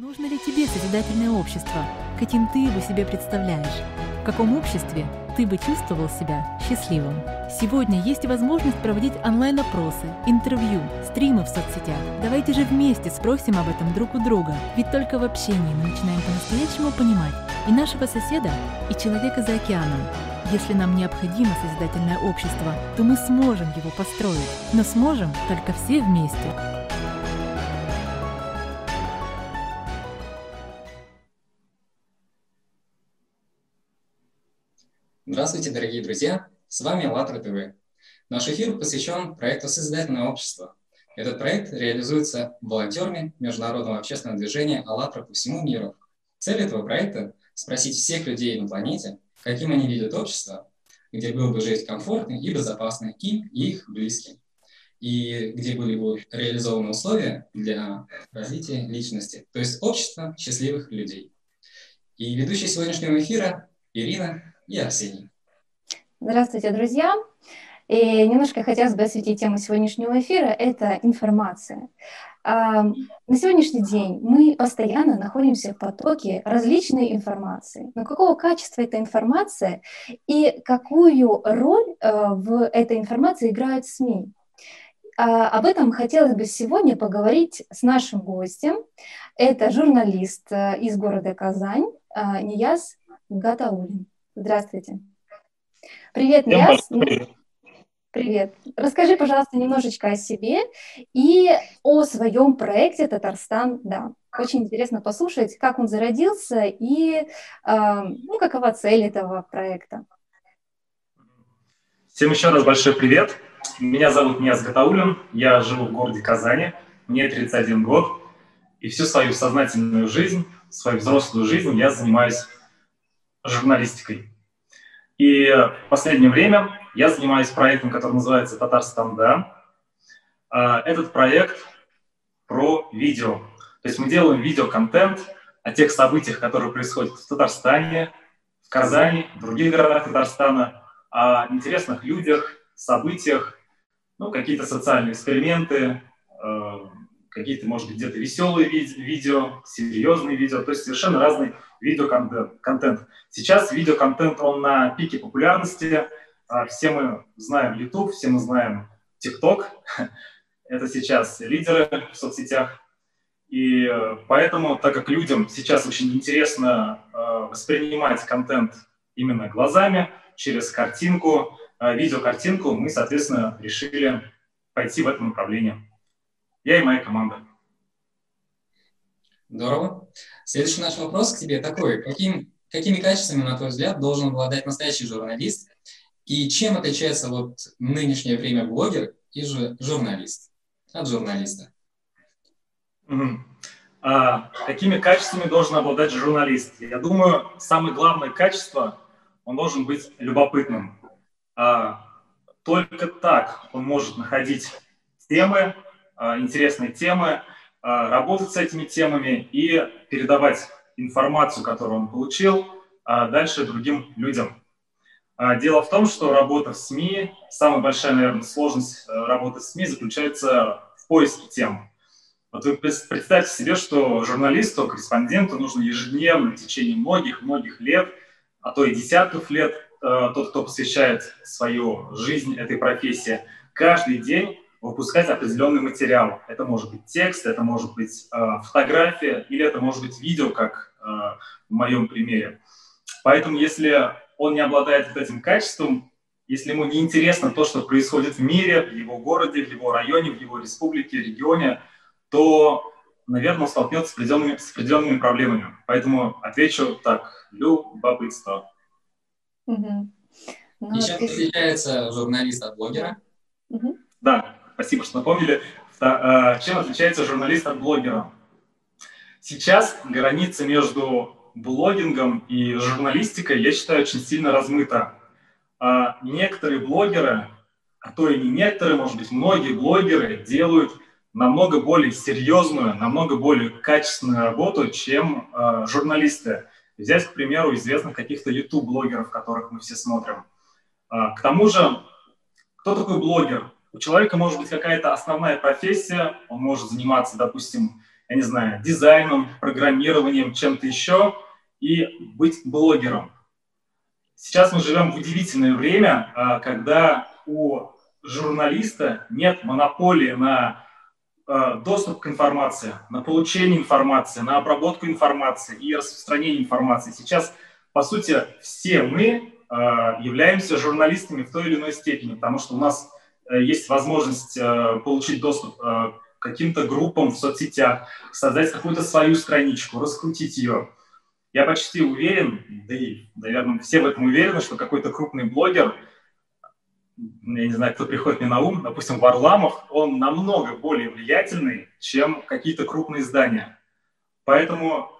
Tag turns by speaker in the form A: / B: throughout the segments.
A: Нужно ли тебе созидательное общество? Каким ты его себе представляешь? В каком обществе ты бы чувствовал себя счастливым? Сегодня есть возможность проводить онлайн-опросы, интервью, стримы в соцсетях. Давайте же вместе спросим об этом друг у друга, ведь только в общении мы начинаем по-настоящему понимать и нашего соседа, и человека за океаном. Если нам необходимо созидательное общество, то мы сможем его построить, но сможем только все вместе.
B: Здравствуйте, дорогие друзья! С вами АЛЛАТРА ТВ. Наш эфир посвящен проекту «Созидательное общество». Этот проект реализуется волонтерами Международного общественного движения «АЛЛАТРА» по всему миру. Цель этого проекта – спросить всех людей на планете, каким они видят общество, где было бы жить комфортно и безопасно им и их близким, и где были бы реализованы условия для развития личности, то есть общество счастливых людей. И ведущий сегодняшнего эфира Ирина и Арсений.
C: Здравствуйте, друзья! И немножко хотелось бы осветить тему сегодняшнего эфира – это информация. На сегодняшний день мы постоянно находимся в потоке различной информации. Но какого качества эта информация и какую роль э, в этой информации играют СМИ? А, об этом хотелось бы сегодня поговорить с нашим гостем. Это журналист э, из города Казань э, Нияз Гатаулин. Здравствуйте. Привет, Нияз. Привет. Привет. Расскажи, пожалуйста, немножечко о себе и о своем проекте «Татарстан, да». Очень интересно послушать, как он зародился и э, ну, какова цель этого проекта.
D: Всем еще раз большой привет. Меня зовут Нияз Гатаулин, я живу в городе Казани, мне 31 год, и всю свою сознательную жизнь, свою взрослую жизнь я занимаюсь журналистикой. И в последнее время я занимаюсь проектом, который называется «Татарстан, да». А, этот проект про видео. То есть мы делаем видеоконтент о тех событиях, которые происходят в Татарстане, в Казани, в других городах Татарстана, о интересных людях, событиях, ну, какие-то социальные эксперименты, э, какие-то, может быть, где-то веселые видео, серьезные видео, то есть совершенно разный видеоконтент. Сейчас видеоконтент, он на пике популярности. А, все мы знаем YouTube, все мы знаем TikTok. Это сейчас лидеры в соцсетях. И э, поэтому, так как людям сейчас очень интересно э, воспринимать контент именно глазами, через картинку, э, видеокартинку, мы, соответственно, решили пойти в это направление. Я и моя команда.
B: Здорово. Следующий наш вопрос к тебе такой. Каким, какими качествами, на твой взгляд, должен обладать настоящий журналист? И чем отличается вот нынешнее время блогер и же журналист от журналиста?
D: Угу. А, какими качествами должен обладать журналист? Я думаю, самое главное качество, он должен быть любопытным. А, только так он может находить темы, а, интересные темы, работать с этими темами и передавать информацию, которую он получил, а, дальше другим людям. Дело в том, что работа в СМИ, самая большая, наверное, сложность э, работы в СМИ заключается в поиске тем. Вот вы представьте себе, что журналисту, корреспонденту нужно ежедневно в течение многих-многих лет, а то и десятков лет, э, тот, кто посвящает свою жизнь этой профессии, каждый день выпускать определенный материал. Это может быть текст, это может быть э, фотография или это может быть видео, как э, в моем примере. Поэтому если он не обладает вот этим качеством, если ему не интересно то, что происходит в мире, в его городе, в его районе, в его республике, регионе, то, наверное, он столкнется с определенными, с определенными проблемами. Поэтому отвечу так, любопытство.
B: Угу. Ну, И чем ты... отличается журналист от блогера?
D: Угу. Да, Спасибо, что напомнили. А, чем отличается журналист от блогера? Сейчас граница между блогингом и журналистикой, я считаю, очень сильно размыта. А некоторые блогеры, а то и не некоторые, может быть, многие блогеры делают намного более серьезную, намного более качественную работу, чем э, журналисты. Взять, к примеру, известных каких-то YouTube-блогеров, которых мы все смотрим. Э, к тому же, кто такой блогер? У человека может быть какая-то основная профессия, он может заниматься, допустим, я не знаю, дизайном, программированием, чем-то еще, и быть блогером. Сейчас мы живем в удивительное время, а, когда у журналиста нет монополии на а, доступ к информации, на получение информации, на обработку информации и распространение информации. Сейчас, по сути, все мы а, являемся журналистами в той или иной степени, потому что у нас есть возможность э, получить доступ э, к каким-то группам в соцсетях, создать какую-то свою страничку, раскрутить ее. Я почти уверен, да и, наверное, все в этом уверены, что какой-то крупный блогер, я не знаю, кто приходит мне на ум, допустим, Варламов, он намного более влиятельный, чем какие-то крупные издания. Поэтому,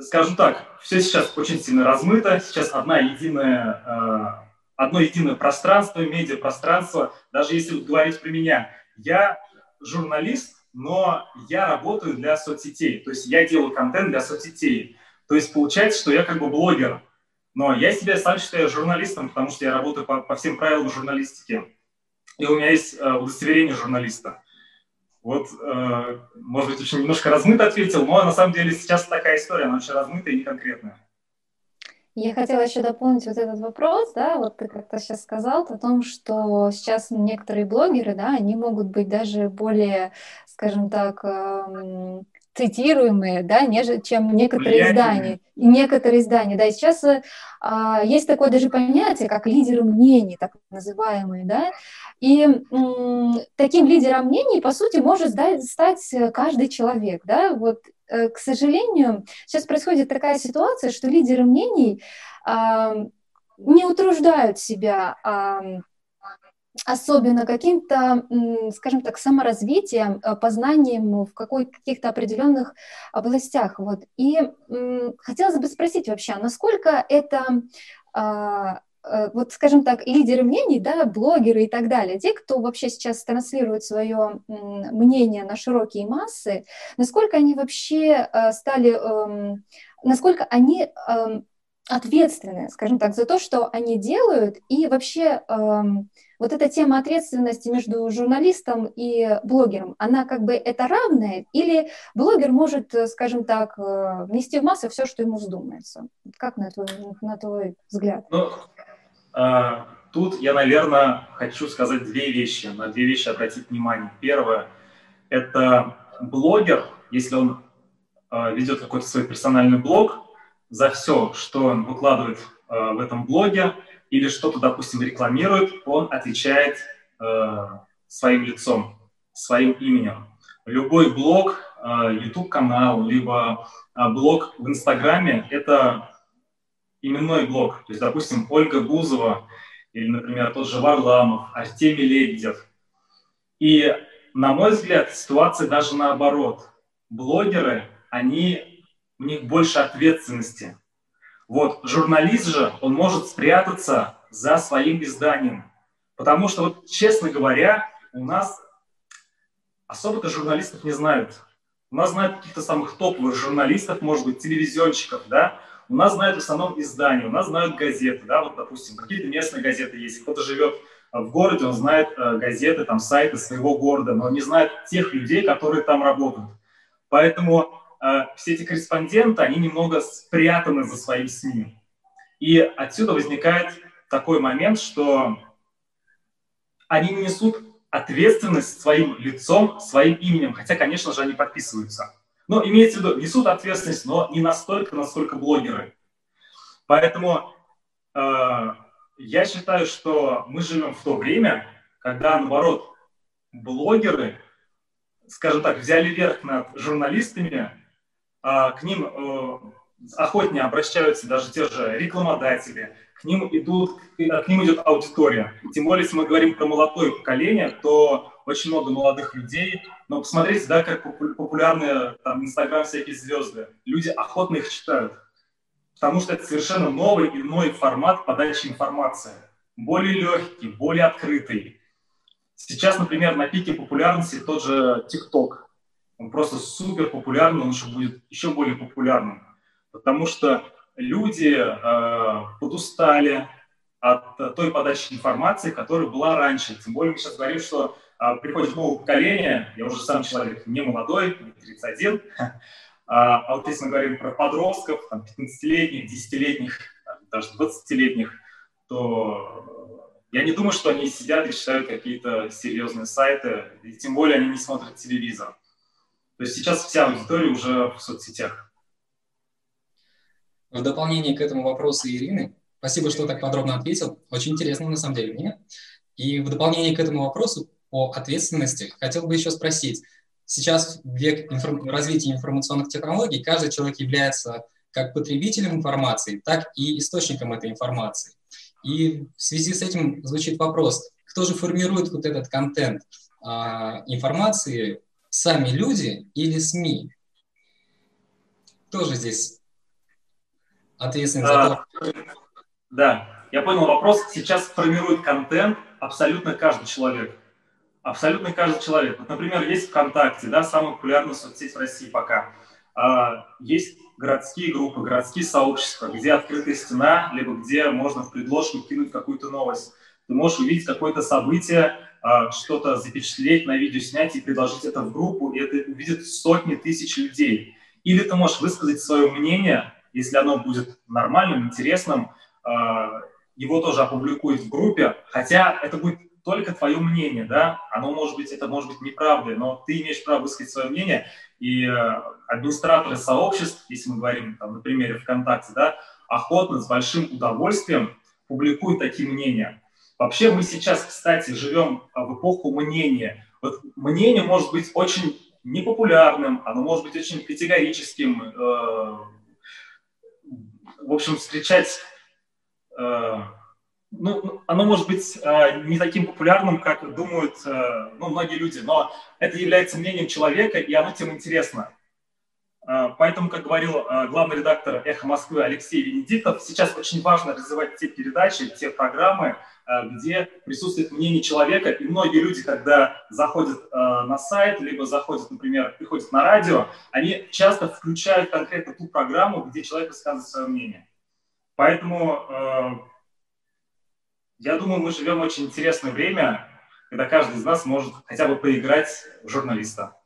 D: скажем так, все сейчас очень сильно размыто, сейчас одна единая, э, одно единое пространство, медиапространство. Даже если говорить про меня, я журналист, но я работаю для соцсетей, то есть я делаю контент для соцсетей. То есть получается, что я как бы блогер, но я себя сам считаю журналистом, потому что я работаю по, по всем правилам журналистики. И у меня есть э, удостоверение журналиста. Вот, э, может быть, очень немножко размыто ответил, но на самом деле сейчас такая история, она очень размытая и не конкретная.
C: Я хотела еще дополнить вот этот вопрос, да, вот ты как-то сейчас сказал о том, что сейчас некоторые блогеры, да, они могут быть даже более, скажем так, эм, цитируемые, да, нежели, чем некоторые издания. И некоторые издания, да, и сейчас э, а, есть такое даже понятие, как лидеры мнений, так называемые, да, и м, таким лидером мнений, по сути, может стать, стать каждый человек, да, вот Э, к сожалению, сейчас происходит такая ситуация, что лидеры мнений не утруждают себя особенно каким-то, скажем так, саморазвитием, э, познанием в какой, каких-то определенных областях. Вот. И хотелось бы спросить вообще, насколько это а, Э, вот, скажем так, лидеры мнений, да, блогеры и так далее, те, кто вообще сейчас транслирует свое мнение на широкие массы, насколько они вообще э, стали, эм, насколько они эм, ответственны, скажем так, за то, что они делают, и вообще эм, вот эта тема ответственности между журналистом и блогером, она как бы это равная, или блогер может, э, скажем так, внести в массу все, что ему вздумается? Как на твой, на твой взгляд?
D: Ну, тут я, наверное, хочу сказать две вещи, на две вещи обратить внимание. Первое – это блогер, если он а, ведет какой-то свой персональный блог, за все, что он выкладывает а, в этом блоге или что-то, допустим, рекламирует, он отвечает своим лицом, своим именем. Любой блог, YouTube-канал, либо блог в Инстаграме – это именной блок. То есть, допустим, Ольга Бузова или, например, тот же Варламов, Артемий Лебедев. И, на мой взгляд, ситуация даже наоборот. Блогеры, они, у них больше ответственности. Вот, журналист же, он может спрятаться за своим изданием. Потому что, вот, честно говоря, у нас особо-то журналистов не знают. У нас знают каких-то самых топовых журналистов, может быть, телевизионщиков, да, у нас знают в основном издания, у нас знают газеты, да, вот, допустим, какие-то местные газеты есть. Кто-то живет э, в городе, он знает э, газеты, там, сайты своего города, но не знает тех людей, которые там работают. Поэтому э, все эти корреспонденты, они немного спрятаны за своим СМИ. И отсюда возникает такой момент, что они не несут ответственность своим лицом, своим именем, хотя, конечно же, они подписываются. Но имеется в виду, несут ответственность, но не настолько, насколько блогеры. Поэтому э, я считаю, что мы живем в то время, когда, наоборот, блогеры, скажем так, взяли верх над журналистами, э, к ним э, охотнее обращаются даже те же рекламодатели, к ним, идут, к ним идет аудитория. Тем более, если мы говорим про молодое поколение, то очень много молодых людей. Но посмотрите, да, как популярны там Инстаграм всякие звезды. Люди охотно их читают. Потому что это совершенно новый, иной формат подачи информации. Более легкий, более открытый. Сейчас, например, на пике популярности тот же ТикТок. Он просто супер популярный, он еще будет еще более популярным. Потому что люди э, подустали от той подачи информации, которая была раньше. Тем более мы сейчас говорим, что а, приходит новое поколение, я уже сам человек не молодой, мне 31, а, а вот если мы говорим про подростков, там, 15-летних, 10-летних, даже 20-летних, то я не думаю, что они сидят и читают какие-то серьезные сайты, и тем более они не смотрят телевизор. То есть сейчас вся аудитория уже в соцсетях.
B: В дополнение к этому вопросу Ирины, спасибо, что так подробно ответил. Очень интересно на самом деле мне. И в дополнение к этому вопросу по ответственности хотел бы еще спросить. Сейчас век информ... развития информационных технологий каждый человек является как потребителем информации, так и источником этой информации. И в связи с этим звучит вопрос, кто же формирует вот этот контент а, информации, сами люди или СМИ? Кто же здесь ответственен за
D: то? Да, я понял вопрос. Сейчас формирует контент абсолютно каждый человек. Абсолютно каждый человек. Вот, например, есть ВКонтакте, да, самая популярная соцсеть в России пока. А, есть городские группы, городские сообщества, где открытая стена, либо где можно в предложку кинуть какую-то новость. Ты можешь увидеть какое-то событие, а, что-то запечатлеть, на видео снять и предложить это в группу, и это увидят сотни тысяч людей. Или ты можешь высказать свое мнение, если оно будет нормальным, интересным, а, его тоже опубликуют в группе, хотя это будет только твое мнение, да, оно может быть, это может быть неправдой, но ты имеешь право высказать свое мнение, и э, администраторы сообществ, если мы говорим там, на примере ВКонтакте, да, охотно, с большим удовольствием публикуют такие мнения. Вообще мы сейчас, кстати, живем а, в эпоху мнения. Вот мнение может быть очень непопулярным, оно может быть очень категорическим. Э, в общем, встречать э, ну, оно может быть э, не таким популярным, как думают э, ну, многие люди, но это является мнением человека, и оно тем интересно. Э, поэтому, как говорил э, главный редактор «Эхо Москвы» Алексей Венедиктов, сейчас очень важно развивать те передачи, те программы, э, где присутствует мнение человека, и многие люди, когда заходят на сайт, либо заходят, например, приходят на радио, они часто включают конкретно ту программу, где человек высказывает свое мнение. Поэтому я думаю, мы живем в очень интересное время, когда каждый из нас может хотя бы поиграть в журналиста.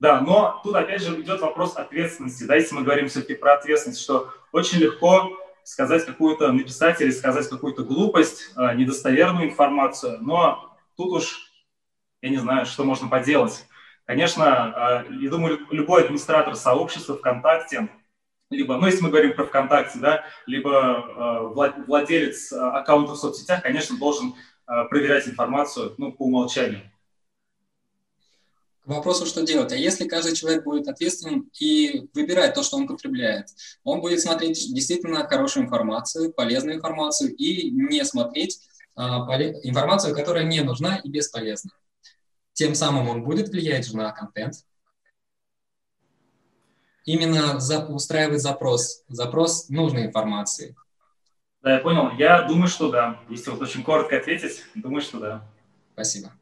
D: Да, но тут опять же идет вопрос ответственности. Да, если мы говорим все-таки про ответственность, что очень легко сказать какую-то, написать или сказать какую-то глупость, э, недостоверную информацию, но тут уж я не знаю, что можно поделать. Конечно, э, я думаю, любой администратор сообщества ВКонтакте либо, ну, если мы говорим про ВКонтакте, да, либо э, владелец аккаунта в соцсетях, конечно, должен проверять информацию, ну, по умолчанию.
B: Вопросу, что делать. А если каждый человек будет ответственным и выбирать то, что он потребляет, он будет смотреть действительно хорошую информацию, полезную информацию и не смотреть э, информацию, которая не нужна и бесполезна. Тем самым он будет влиять на контент, именно за, устраивать запрос, запрос нужной информации.
D: Да, я понял. Я думаю, что да. Если вот очень коротко ответить, думаю, что да.
B: Спасибо.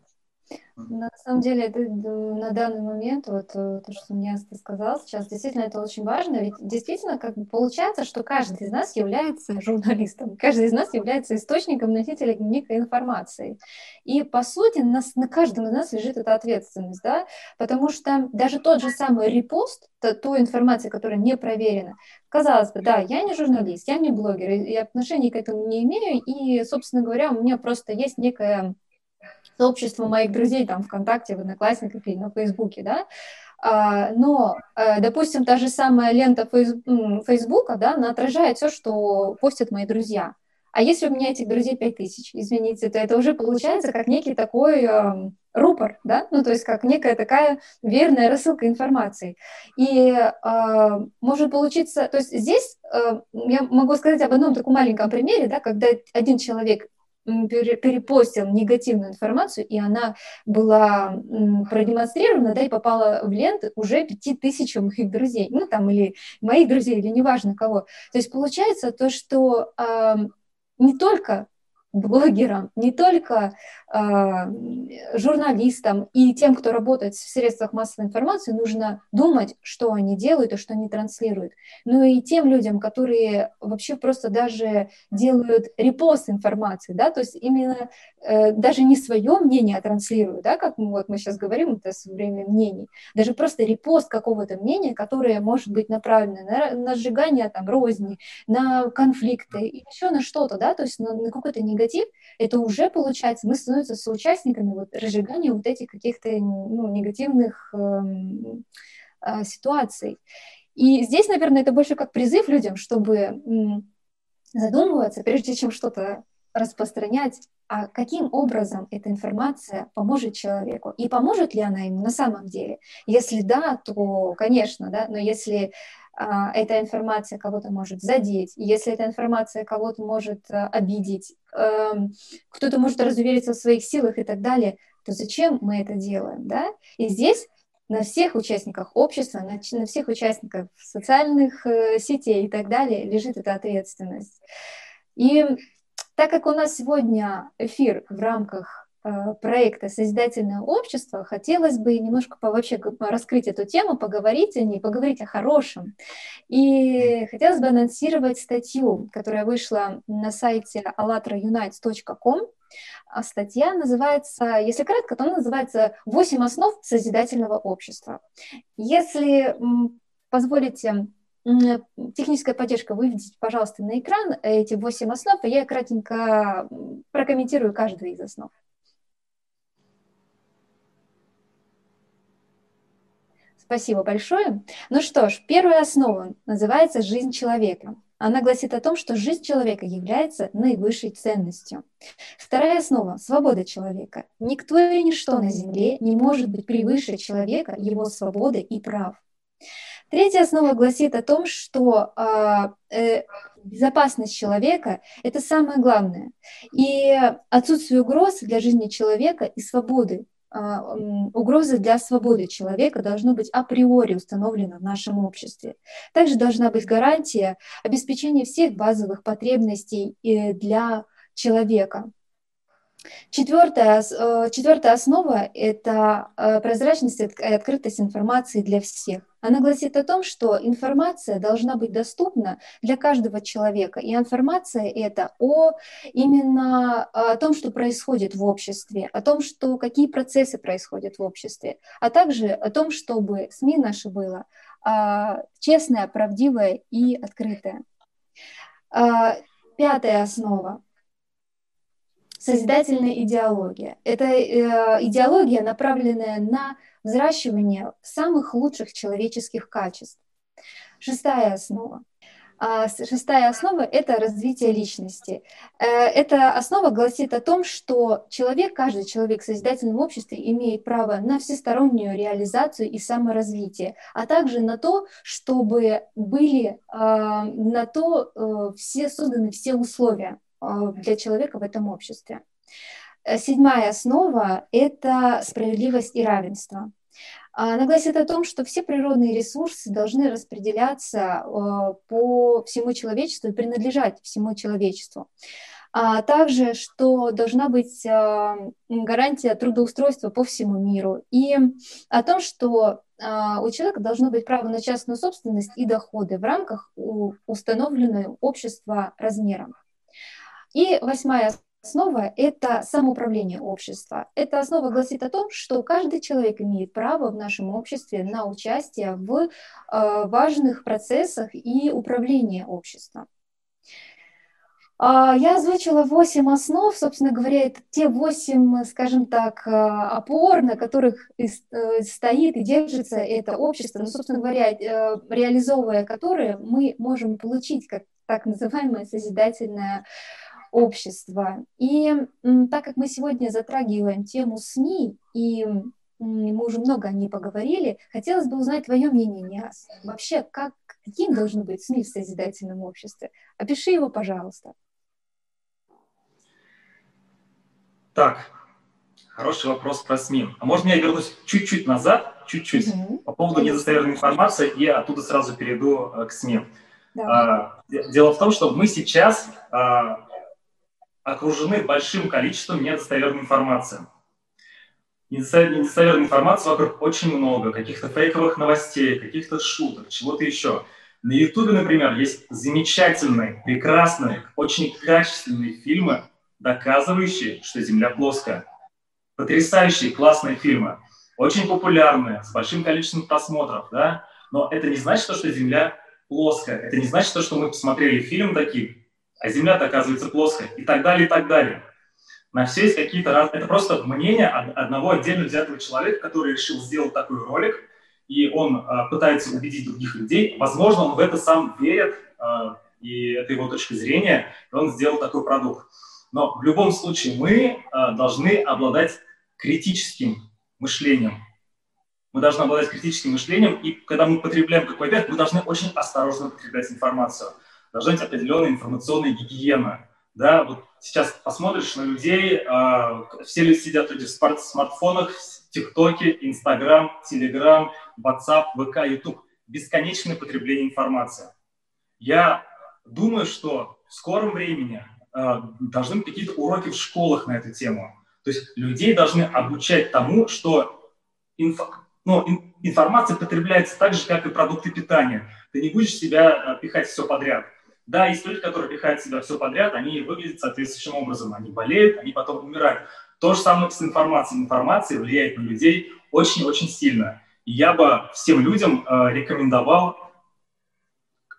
C: На самом деле, на данный момент, вот э, то, что мне сказал сейчас, действительно это очень важно, ведь действительно как бы получается, что каждый из нас является журналистом, каждый из нас является источником, носителем некой информации. И, по сути, нас, на каждом из нас лежит эта ответственность, да, потому что даже тот же самый репост, то, той информации, которая не проверена, казалось бы, да, я не журналист, я не блогер, и отношений к этому не имею, и, собственно говоря, у меня просто есть некая сообщество моих друзей там ВКонтакте, в Одноклассниках или на Фейсбуке, да, а, но, э, допустим, та же самая лента Фейсбука, да, она отражает все, что постят мои друзья. А если у меня этих друзей 5000, извините, то это уже получается как некий такой э, рупор, да, ну то есть как некая такая верная рассылка информации. И э, может получиться, то есть здесь э, я могу сказать об одном таком маленьком примере, да, когда один человек перепостил негативную информацию, и она была продемонстрирована, да, и попала в ленты уже пяти тысячам моих друзей, ну, там, или моих друзей, или неважно кого. То есть получается то, что э, не только блогерам, не только э, журналистам и тем, кто работает в средствах массовой информации, нужно думать, что они делают и что они транслируют. Ну и тем людям, которые вообще просто даже делают репост информации, да, то есть именно э, даже не свое мнение транслируют, да, как мы, вот мы сейчас говорим, это время мнений, даже просто репост какого-то мнения, которое может быть направлено на, на сжигание там розни, на конфликты, еще на что-то, да, то есть на, на какой-то негатив, это уже получается, мы становимся соучастниками вот разжигания вот этих каких-то ну, негативных э, э, ситуаций. И здесь, наверное, это больше как призыв людям, чтобы задумываться, прежде чем что-то распространять, а каким образом эта информация поможет человеку и поможет ли она ему на самом деле. Если да, то, конечно, да, но если эта информация кого-то может задеть, если эта информация кого-то может а, обидеть, а, кто-то может разувериться в своих силах и так далее, то зачем мы это делаем, да? И здесь на всех участниках общества, на, на всех участниках социальных э, сетей и так далее лежит эта ответственность. И так как у нас сегодня эфир в рамках проекта «Созидательное общество», хотелось бы немножко вообще раскрыть эту тему, поговорить о ней, поговорить о хорошем. И хотелось бы анонсировать статью, которая вышла на сайте allatraunites.com. А статья называется, если кратко, то она называется «Восемь основ созидательного общества». Если позволите, техническая поддержка, выведите, пожалуйста, на экран эти восемь основ, и я кратенько прокомментирую каждую из основ. Спасибо большое. Ну что ж, первая основа называется «Жизнь человека». Она гласит о том, что жизнь человека является наивысшей ценностью. Вторая основа – свобода человека. Никто и ничто на Земле не может быть превыше человека, его свободы и прав. Третья основа гласит о том, что э, э, безопасность человека – это самое главное. И отсутствие угроз для жизни человека и свободы угрозы для свободы человека должно быть априори установлено в нашем обществе. Также должна быть гарантия обеспечения всех базовых потребностей э, для человека. Четвертая, э, четвертая основа – это э, прозрачность и открытость информации для всех. Она гласит о том, что информация должна быть доступна для каждого человека. И информация это о именно о том, что происходит в обществе, о том, что, какие процессы происходят в обществе, а также о том, чтобы СМИ наше было а, честное, правдивое и открытое. Пятая основа созидательная идеология. Это э, идеология, направленная на взращивание самых лучших человеческих качеств. Шестая основа. А, шестая основа – это развитие личности. Э, эта основа гласит о том, что человек, каждый человек в созидательном обществе имеет право на всестороннюю реализацию и саморазвитие, а также на то, чтобы были а, на то э, все созданы все условия для человека в этом обществе. Э, седьмая основа – это справедливость и равенство. Она гласит о том, что все природные ресурсы должны распределяться э, по всему человечеству и принадлежать всему человечеству. А также, что должна быть э, гарантия трудоустройства по всему миру. И о том, что у человека должно быть право на частную собственность и доходы в рамках установленного общества размером. И восьмая основа – это самоуправление общества. Эта основа гласит о том, что каждый человек имеет право в нашем обществе на участие в э, важных процессах и управлении обществом. А, я озвучила восемь основ, собственно говоря, это те восемь, скажем так, э, опор, на которых э, стоит и держится это общество, ну, собственно говоря, реализовывая которые мы можем получить как так называемое созидательное общества. И так как мы сегодня затрагиваем тему СМИ, и мы уже много о ней поговорили, хотелось бы узнать твое мнение, Ниас. Вообще, как, каким должен быть СМИ в созидательном обществе? Опиши его, пожалуйста.
D: Так, хороший вопрос про СМИ. А можно я вернусь чуть-чуть назад, чуть-чуть, mm-hmm. по поводу недостоверной информации, и оттуда сразу перейду э, к СМИ. Да. А, дело в том, что мы сейчас а, окружены большим количеством недостоверной информации. Недостоверной информации вокруг очень много, каких-то фейковых новостей, каких-то шуток, чего-то еще. На Ютубе, например, есть замечательные, прекрасные, очень качественные фильмы, доказывающие, что Земля плоская. Потрясающие, классные фильмы, очень популярные, с большим количеством просмотров, да? Но это не значит, что Земля плоская. Это не значит, что мы посмотрели фильм такие, а Земля-то оказывается плоская, и так далее, и так далее. На все есть какие-то раз... Это просто мнение одного отдельно взятого человека, который решил сделать такой ролик, и он э, пытается убедить других людей. Возможно, он в это сам верит, э, и это его точка зрения, и он сделал такой продукт. Но в любом случае мы э, должны обладать критическим мышлением. Мы должны обладать критическим мышлением, и когда мы потребляем какой-то мы должны очень осторожно потреблять информацию. Должна быть определенная информационная гигиена. Да, вот сейчас посмотришь на людей, э, все люди сидят люди в смартфонах, в ТикТоке, Инстаграм, Телеграм, WhatsApp, ВК, YouTube. Бесконечное потребление информации. Я думаю, что в скором времени э, должны быть какие-то уроки в школах на эту тему. То есть людей должны обучать тому, что инфо, ну, ин, информация потребляется так же, как и продукты питания. Ты не будешь себя э, пихать все подряд. Да, есть люди, которые пихают себя все подряд, они выглядят соответствующим образом. Они болеют, они потом умирают. То же самое с информацией. Информация влияет на людей очень-очень сильно. И я бы всем людям э, рекомендовал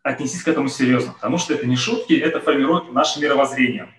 D: отнестись к этому серьезно, потому что это не шутки, это формирует наше мировоззрение.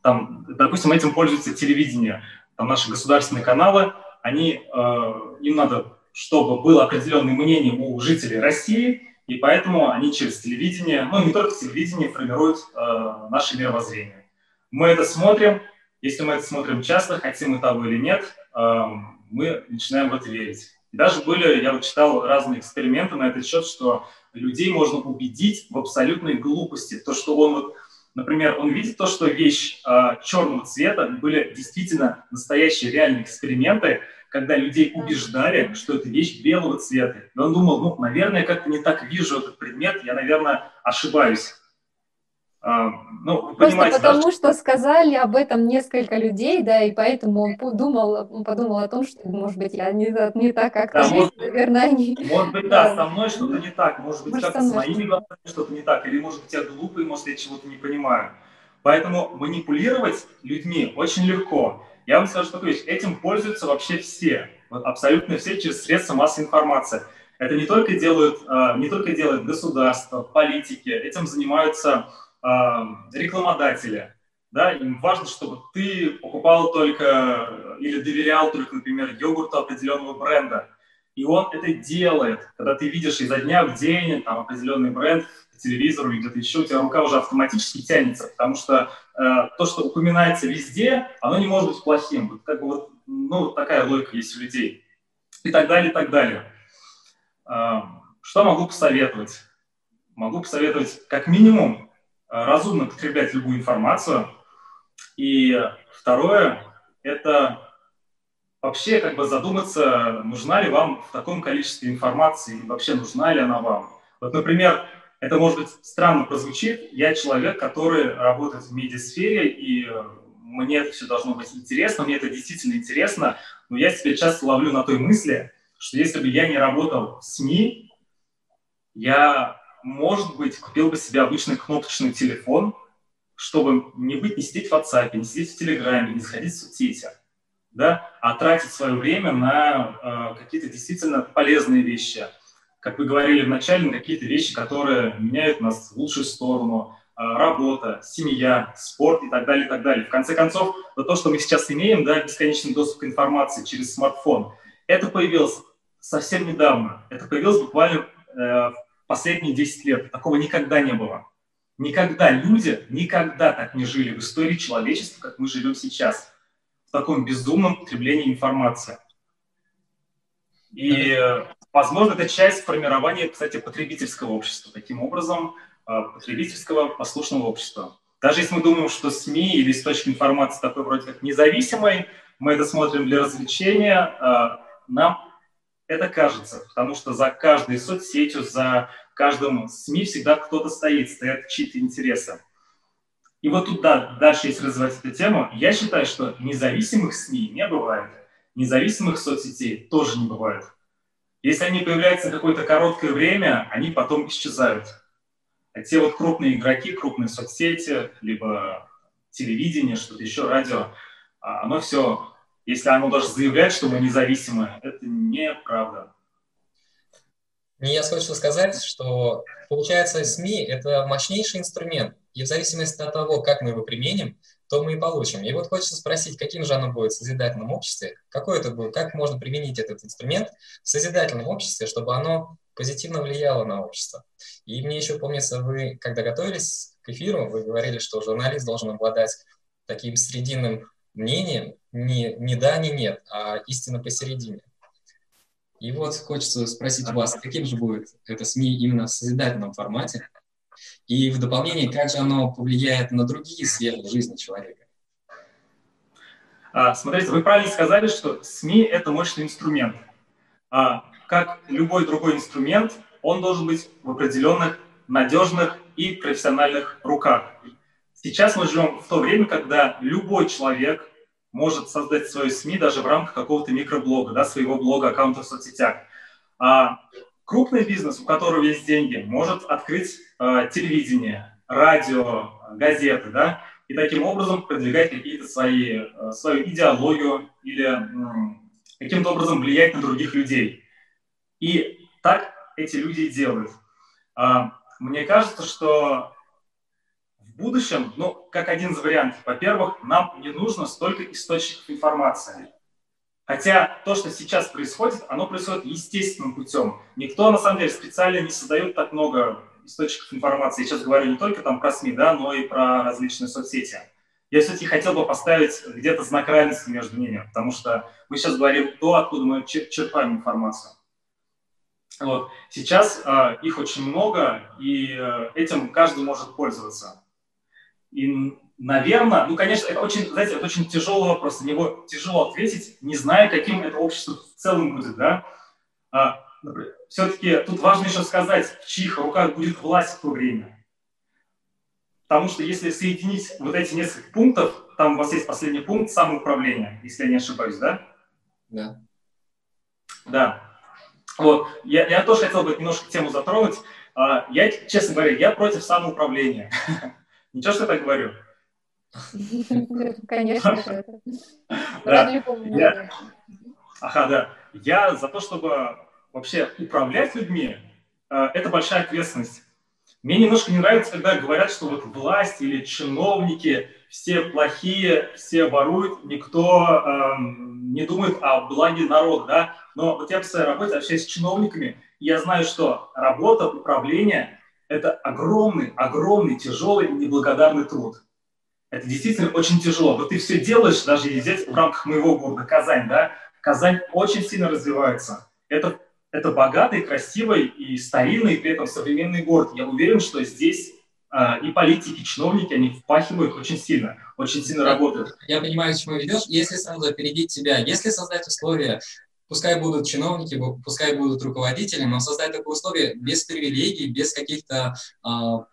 D: Там, допустим, этим пользуется телевидение, там наши государственные каналы, они, э, им надо, чтобы было определенное мнение у жителей России, и поэтому они через телевидение, ну не только телевидение, формируют э, наше мировоззрение. Мы это смотрим, если мы это смотрим часто, хотим мы того или нет, э, мы начинаем в это верить. И даже были, я вот читал разные эксперименты на этот счет, что людей можно убедить в абсолютной глупости. То, что он вот, например, он видит то, что вещь э, черного цвета, были действительно настоящие реальные эксперименты, когда людей убеждали, что это вещь белого цвета. И он думал, ну, наверное, я как-то не так вижу этот предмет, я, наверное, ошибаюсь.
C: А, ну, вы Просто потому да, что сказали об этом несколько людей, да, и поэтому он подумал, он подумал о том, что, может быть, я не, не так как-то,
D: да, может, наверное, они... Может быть, да, со мной что-то не так, может быть, как-то с моими глазами что-то не так, или, может быть, я глупый, может, я чего-то не понимаю. Поэтому манипулировать людьми очень легко. Я вам скажу такую вещь, этим пользуются вообще все, вот абсолютно все через средства массовой информации. Это не только делают, а, не только делают государство, политики, этим занимаются а, рекламодатели. Да, им важно, чтобы ты покупал только или доверял только, например, йогурту определенного бренда. И он это делает, когда ты видишь изо дня в день там, определенный бренд телевизору или где-то еще, у тебя рука уже автоматически тянется, потому что э, то, что упоминается везде, оно не может быть плохим. Вот, как бы вот, ну, такая логика есть у людей. И так далее, и так далее. Э, что могу посоветовать? Могу посоветовать как минимум Э, разумно потреблять любую информацию. И второе – это вообще как бы задуматься, нужна ли вам в таком количестве информации, вообще нужна ли она вам. Вот, например, это может быть странно прозвучит, я человек, который работает в медиасфере, и мне это все должно быть интересно, мне это действительно интересно, но я себя часто ловлю на той мысли, что если бы я не работал в СМИ, я может быть, купил бы себе обычный кнопочный телефон, чтобы не быть, не сидеть в WhatsApp, не сидеть в Телеграме, не сходить в соцсети, да, а тратить свое время на э, какие-то действительно полезные вещи. Как вы говорили вначале, на какие-то вещи, которые меняют нас в лучшую сторону, э, работа, семья, спорт и так далее, и так далее. В конце концов, то, что мы сейчас имеем, да, бесконечный доступ к информации через смартфон, это появилось совсем недавно. Это появилось буквально э, последние 10 лет. Такого никогда не было. Никогда люди никогда так не жили в истории человечества, как мы живем сейчас, в таком безумном потреблении информации. И, возможно, это часть формирования, кстати, потребительского общества. Таким образом, э, потребительского послушного общества. Даже если мы думаем, что СМИ или источник информации такой вроде как независимый, мы это смотрим для развлечения, э, нам это кажется, потому что за каждой соцсетью, за каждом СМИ всегда кто-то стоит, стоят чьи-то интересы. И вот тут, да, дальше, если развивать эту тему, я считаю, что независимых СМИ не бывает. Независимых соцсетей тоже не бывает. Если они появляются какое-то короткое время, они потом исчезают. А те вот крупные игроки, крупные соцсети, либо телевидение, что-то еще, радио, а оно все, если оно даже заявляет, что мы независимы, это неправда.
B: Я хочу сказать, что получается СМИ – это мощнейший инструмент, и в зависимости от того, как мы его применим, то мы и получим. И вот хочется спросить, каким же оно будет в созидательном обществе, какой это будет, как можно применить этот инструмент в созидательном обществе, чтобы оно позитивно влияло на общество. И мне еще помнится, вы, когда готовились к эфиру, вы говорили, что журналист должен обладать таким срединным мнением, не, не да, не нет, а истинно посередине. И вот хочется спросить у вас, каким же будет это СМИ именно в созидательном формате? И в дополнение, как же оно повлияет на другие сферы жизни человека?
D: А, смотрите, вы правильно сказали, что СМИ – это мощный инструмент. А, как любой другой инструмент, он должен быть в определенных надежных и профессиональных руках. Сейчас мы живем в то время, когда любой человек может создать свою СМИ даже в рамках какого-то микроблога, да, своего блога, аккаунта в соцсетях. А крупный бизнес, у которого есть деньги, может открыть э, телевидение, радио, газеты, да, и таким образом продвигать какие-то свои, э, свою идеологию или э, каким-то образом влиять на других людей. И так эти люди делают. Э, мне кажется, что в будущем, ну, как один из вариантов, во-первых, нам не нужно столько источников информации. Хотя то, что сейчас происходит, оно происходит естественным путем. Никто, на самом деле, специально не создает так много источников информации. Я сейчас говорю не только там про СМИ, да, но и про различные соцсети. Я все-таки хотел бы поставить где-то знак равенства между ними, потому что мы сейчас говорим то, откуда мы черпаем информацию. Вот. Сейчас э, их очень много, и э, этим каждый может пользоваться. И, наверное, ну, конечно, это очень, знаете, это очень тяжелый вопрос, на него тяжело ответить, не зная, каким это общество в целом будет, да. А, все-таки тут важно еще сказать, в чьих руках будет власть в то время. Потому что если соединить вот эти несколько пунктов, там у вас есть последний пункт самоуправления, если я не ошибаюсь, да?
B: Да.
D: Да. Вот. Я, я тоже хотел бы немножко тему затронуть. А, я, честно говоря, я против самоуправления. Ничего, что я так говорю?
C: Конечно.
D: Да. Ага, да. Я за то, чтобы вообще управлять людьми, э, это большая ответственность. Мне немножко не нравится, когда говорят, что вот власть или чиновники все плохие, все воруют, никто эм, не думает о благе народа, да. Но вот я по своей работе общаюсь с чиновниками, и я знаю, что работа управления это огромный, огромный, тяжелый, неблагодарный труд. Это действительно очень тяжело. Вот ты все делаешь, даже здесь в рамках моего города Казань, да, Казань очень сильно развивается. Это, это богатый, красивый и старинный, при этом современный город. Я уверен, что здесь а, и политики, и чиновники, они впахивают очень сильно, очень сильно работают.
B: Я понимаю, к чему ведешь. Если сразу опередить тебя, если создать условия пускай будут чиновники, пускай будут руководители, но создать такое условие без привилегий, без каких-то а,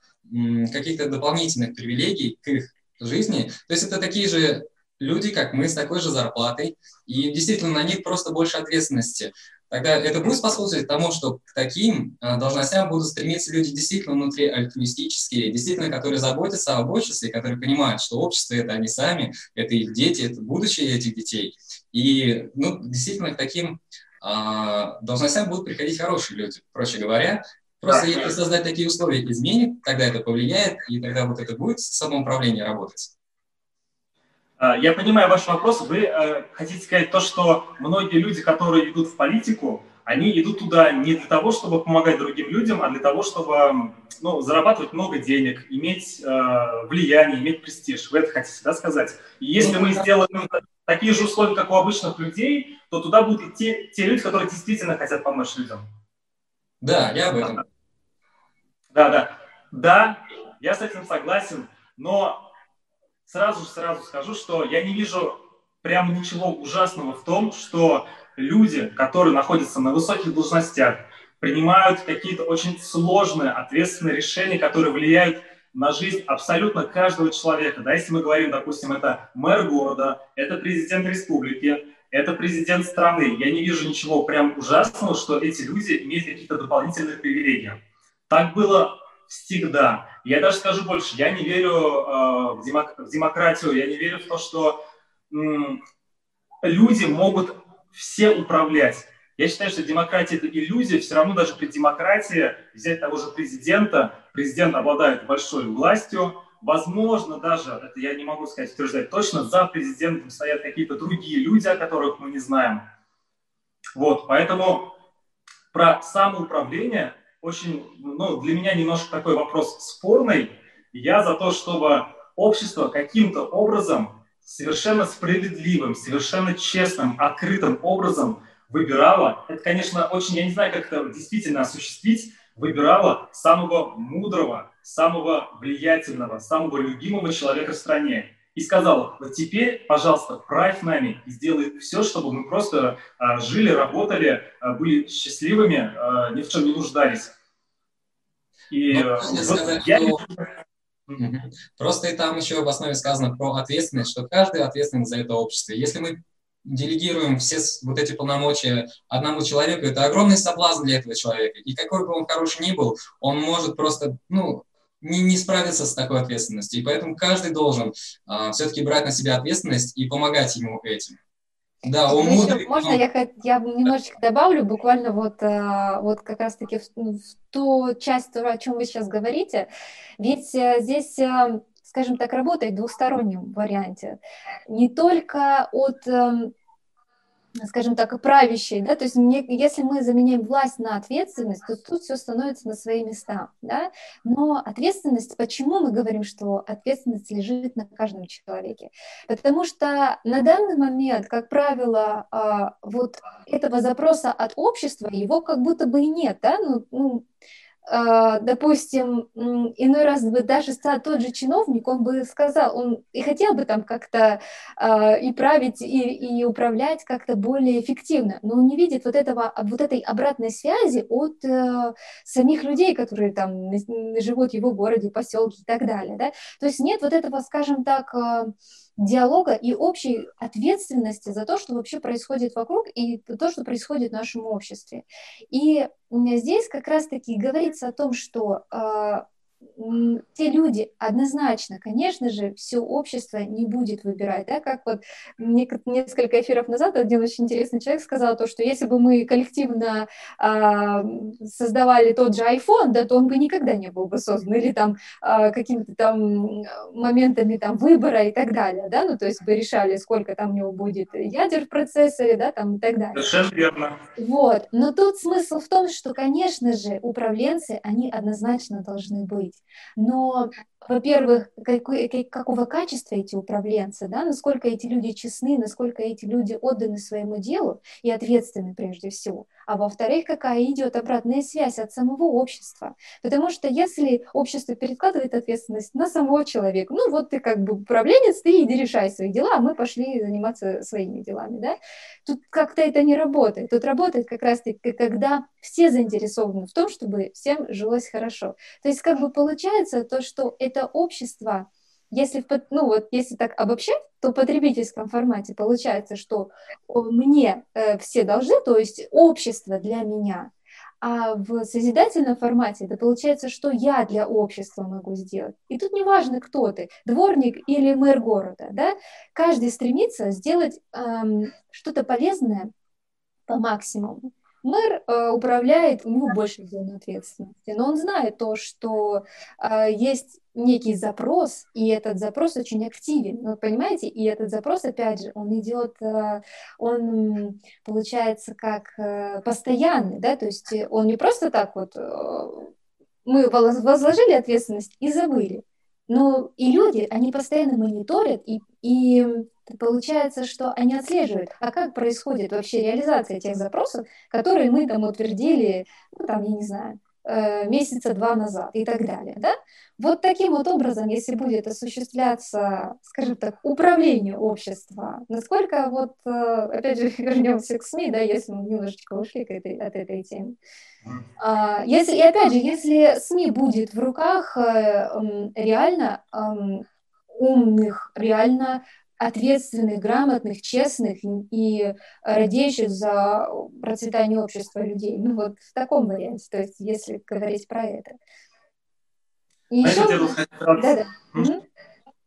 B: каких-то дополнительных привилегий к их жизни. То есть это такие же люди, как мы, с такой же зарплатой, и действительно на них просто больше ответственности. Тогда это будет способствовать тому, что к таким а, должностям будут стремиться люди действительно внутри альтруистические, действительно, которые заботятся об обществе, которые понимают, что общество – это они сами, это их дети, это будущее этих детей. И ну, действительно к таким а, должностям будут приходить хорошие люди, проще говоря. Просто да. если создать такие условия изменит, тогда это повлияет, и тогда вот это будет самоуправление работать.
D: А, я понимаю ваш вопрос. Вы э, хотите сказать то, что многие люди, которые идут в политику, они идут туда не для того, чтобы помогать другим людям, а для того, чтобы ну, зарабатывать много денег, иметь э, влияние, иметь престиж. Вы это хотите да, сказать? И если ну, мы сделаем такие же условия, как у обычных людей, то туда будут идти те люди, которые действительно хотят помочь людям.
B: Да, я об этом.
D: Да, да. Да, я с этим согласен, но сразу сразу скажу, что я не вижу прям ничего ужасного в том, что люди, которые находятся на высоких должностях, принимают какие-то очень сложные, ответственные решения, которые влияют на жизнь абсолютно каждого человека. Да, если мы говорим, допустим, это мэр города, это президент республики, это президент страны. Я не вижу ничего прям ужасного, что эти люди имеют какие-то дополнительные привилегии. Так было всегда. Я даже скажу больше, я не верю э, в, демок- в демократию, я не верю в то, что м- люди могут все управлять. Я считаю, что демократия – это иллюзия. Все равно даже при демократии взять того же президента, президент обладает большой властью, возможно даже, это я не могу сказать, утверждать точно, за президентом стоят какие-то другие люди, о которых мы не знаем. Вот, поэтому про самоуправление очень, ну, для меня немножко такой вопрос спорный. Я за то, чтобы общество каким-то образом совершенно справедливым, совершенно честным, открытым образом выбирала, это, конечно, очень, я не знаю, как это действительно осуществить, выбирала самого мудрого, самого влиятельного, самого любимого человека в стране. И сказала, вот теперь, пожалуйста, правь нами и сделай все, чтобы мы просто а, жили, работали, а, были счастливыми, а, ни в чем не нуждались.
B: И ну, вот сказать, я... что... Просто и там еще в основе сказано про ответственность, что каждый ответственен за это общество. Если мы делегируем все вот эти полномочия одному человеку, это огромный соблазн для этого человека. И какой бы он хороший ни был, он может просто, ну, не, не справиться с такой ответственностью. И поэтому каждый должен а, все-таки брать на себя ответственность и помогать ему этим.
C: Да, он мудрый. Можно я, я немножечко добавлю, буквально вот, а, вот как раз-таки в, ну, в ту часть, о чем вы сейчас говорите. Ведь э, здесь э, скажем так, работает в двустороннем варианте. Не только от эм, скажем так, правящей, да, то есть не, если мы заменяем власть на ответственность, то тут все становится на свои места, да, но ответственность, почему мы говорим, что ответственность лежит на каждом человеке? Потому что на данный момент, как правило, а, вот этого запроса от общества, его как будто бы и нет, да, ну, ну допустим, иной раз бы даже тот же чиновник, он бы сказал, он и хотел бы там как-то э, и править, и, и управлять как-то более эффективно, но он не видит вот, этого, вот этой обратной связи от э, самих людей, которые там живут в его городе, поселке и так далее. Да? То есть нет вот этого, скажем так, диалога и общей ответственности за то, что вообще происходит вокруг и то, что происходит в нашем обществе. И здесь как раз-таки говорится о том, что э, те люди однозначно, конечно же, все общество не будет выбирать, да, как вот несколько эфиров назад один очень интересный человек сказал то, что если бы мы коллективно а, создавали тот же iPhone, да, то он бы никогда не был бы создан, или там а, какими-то там моментами там выбора и так далее, да, ну, то есть бы решали, сколько там у него будет ядер в процессоре, да, там и так далее.
D: Совершенно верно.
C: Вот, но тут смысл в том, что, конечно же, управленцы, они однозначно должны быть, но во-первых, какого качества эти управленцы, да, насколько эти люди честны, насколько эти люди отданы своему делу и ответственны прежде всего. А во-вторых, какая идет обратная связь от самого общества. Потому что если общество перекладывает ответственность на самого человека, ну вот ты как бы управленец, ты иди решай свои дела, а мы пошли заниматься своими делами, да, тут как-то это не работает. Тут работает как раз-таки, когда все заинтересованы в том, чтобы всем жилось хорошо. То есть как бы получается то, что это общество, если, ну, вот, если так обобщать, то в потребительском формате получается, что мне э, все должны, то есть общество для меня, а в созидательном формате это получается, что я для общества могу сделать. И тут не важно, кто ты, дворник или мэр города, да? каждый стремится сделать эм, что-то полезное по максимуму. Мэр э, управляет, у него больше зоны ответственности, но он знает то, что э, есть некий запрос, и этот запрос очень активен, ну, понимаете, и этот запрос, опять же, он идет, э, он получается как э, постоянный, да, то есть он не просто так вот, э, мы возложили ответственность и забыли, но и люди, они постоянно мониторят, и, и получается, что они отслеживают, а как происходит вообще реализация тех запросов, которые мы там утвердили, ну, там, я не знаю, э, месяца два назад и так далее. Да? Вот таким вот образом, если будет осуществляться, скажем так, управление общества, насколько вот, э, опять же, вернемся к СМИ, да, если мы немножечко ушли к этой, от этой темы. А, если, и опять же, если СМИ будет в руках э, реально умных, реально ответственных, грамотных, честных и радеющих за процветание общества людей. Ну вот в таком варианте, то есть если говорить про это.
D: И еще... сразу... Да, да.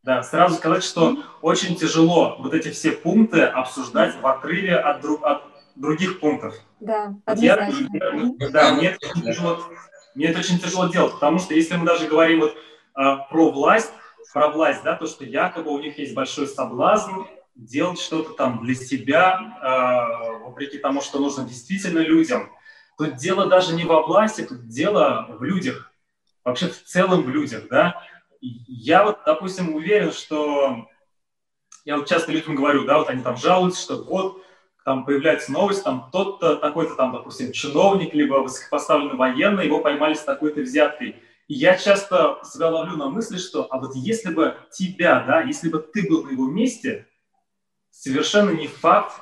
D: да, сразу сказать, что очень тяжело вот эти все пункты обсуждать в отрыве от, друг, от других пунктов.
C: Да,
D: вот я, я, да, мне это, тяжело, мне это очень тяжело делать, потому что если мы даже говорим вот, а, про власть, про власть, да, то, что якобы у них есть большой соблазн делать что-то там для себя, э, вопреки тому, что нужно действительно людям. Тут дело даже не во власти, тут дело в людях, вообще в целом в людях, да. Я вот, допустим, уверен, что я вот часто людям говорю, да, вот они там жалуются, что вот там появляется новость, там тот-то, такой-то там, допустим, чиновник, либо высокопоставленный военный, его поймали с такой-то взяткой. Я часто себя ловлю на мысли, что а вот если бы тебя, да, если бы ты был на его месте, совершенно не факт,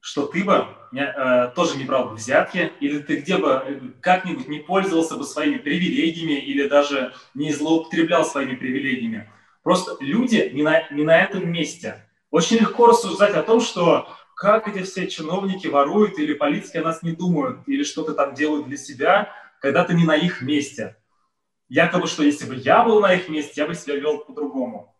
D: что ты бы э, тоже не брал бы взятки, или ты где бы э, как-нибудь не пользовался бы своими привилегиями, или даже не злоупотреблял своими привилегиями. Просто люди не на, не на этом месте. Очень легко рассуждать о том, что как эти все чиновники воруют, или политики о нас не думают, или что-то там делают для себя, когда ты не на их месте якобы, что если бы я был на их месте, я бы себя вел по-другому.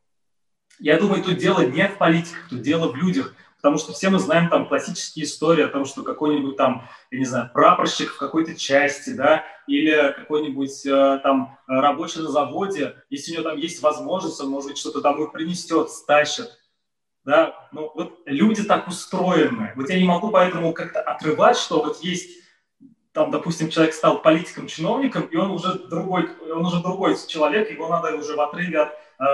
D: Я думаю, тут дело не в политиках, тут дело в людях, потому что все мы знаем там классические истории о том, что какой-нибудь там, я не знаю, прапорщик в какой-то части, да, или какой-нибудь э, там рабочий на заводе, если у него там есть возможность, он, может быть, что-то домой принесет, стащит, да, ну вот люди так устроены. Вот я не могу поэтому как-то отрывать, что вот есть там, допустим, человек стал политиком, чиновником, и он уже другой, он уже другой человек, его надо уже в отрыве от э,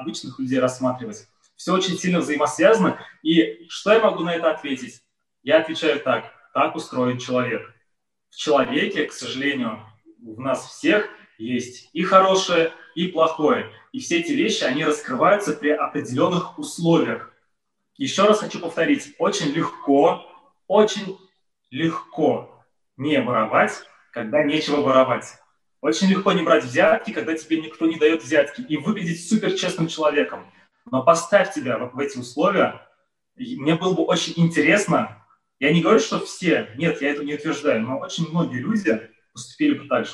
D: обычных людей рассматривать. Все очень сильно взаимосвязано. И что я могу на это ответить? Я отвечаю так. Так устроен человек. В человеке, к сожалению, в нас всех есть и хорошее, и плохое. И все эти вещи, они раскрываются при определенных условиях. Еще раз хочу повторить. Очень легко, очень легко не воровать, когда нечего воровать. Очень легко не брать взятки, когда тебе никто не дает взятки, и выглядеть супер честным человеком. Но поставь тебя в эти условия. Мне было бы очень интересно, я не говорю, что все, нет, я это не утверждаю, но очень многие люди поступили бы так же.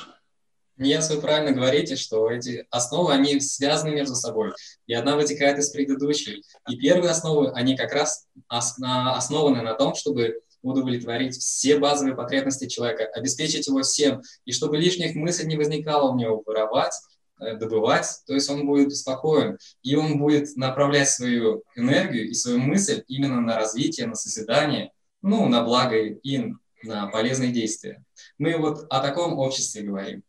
B: Нет, вы правильно говорите, что эти основы, они связаны между собой, и одна вытекает из предыдущей. И первые основы, они как раз основаны на том, чтобы удовлетворить все базовые потребности человека, обеспечить его всем, и чтобы лишних мыслей не возникало у него воровать, э, добывать, то есть он будет спокоен, и он будет направлять свою энергию и свою мысль именно на развитие, на созидание, ну, на благо и на полезные действия. Мы вот о таком обществе говорим.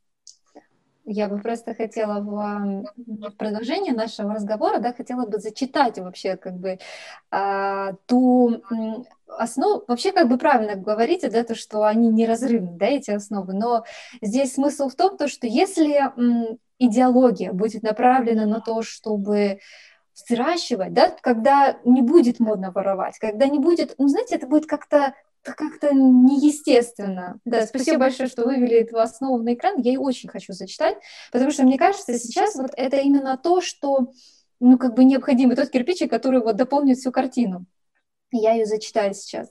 C: Я бы просто хотела в, в продолжение нашего разговора, да, хотела бы зачитать вообще как бы а, ту основу, вообще как бы правильно говорите, да, то, что они неразрывны, да, эти основы, но здесь смысл в том, то, что если идеология будет направлена на то, чтобы взращивать, да, когда не будет модно воровать, когда не будет, ну, знаете, это будет как-то как-то неестественно. Да, спасибо большое, что вывели эту основу на экран. Я ее очень хочу зачитать, потому что мне кажется, сейчас вот это именно то, что ну, как бы необходимо, тот кирпичик, который вот дополнит всю картину. Я ее зачитаю сейчас.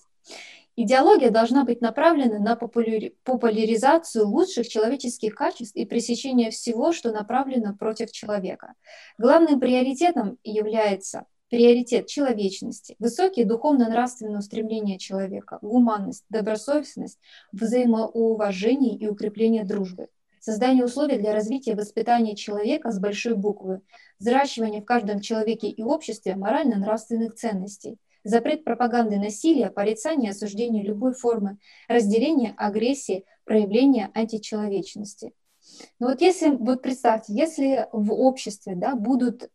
C: Идеология должна быть направлена на популяризацию лучших человеческих качеств и пресечение всего, что направлено против человека. Главным приоритетом является приоритет человечности, высокие духовно-нравственные устремления человека, гуманность, добросовестность, взаимоуважение и укрепление дружбы, создание условий для развития воспитания человека с большой буквы, взращивание в каждом человеке и обществе морально-нравственных ценностей, запрет пропаганды насилия, порицание осуждение любой формы, разделения, агрессии, проявления античеловечности. Но вот если, вот представьте, если в обществе да, будут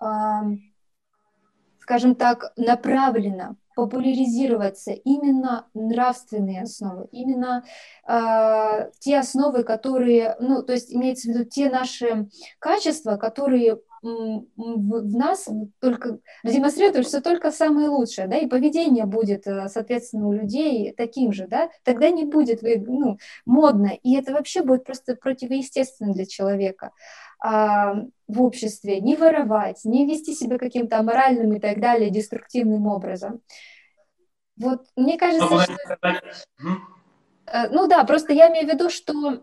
C: скажем так, направлено популяризироваться именно нравственные основы, именно э, те основы, которые, ну, то есть имеется в виду те наши качества, которые в, нас только демонстрируют все только самое лучшее, да, и поведение будет, э, соответственно, у людей таким же, да, тогда не будет ну, модно, и это вообще будет просто противоестественно для человека а, в обществе, не воровать, не вести себя каким-то аморальным и так далее, деструктивным образом. Вот мне кажется, что... Э, ну да, просто я имею в виду, что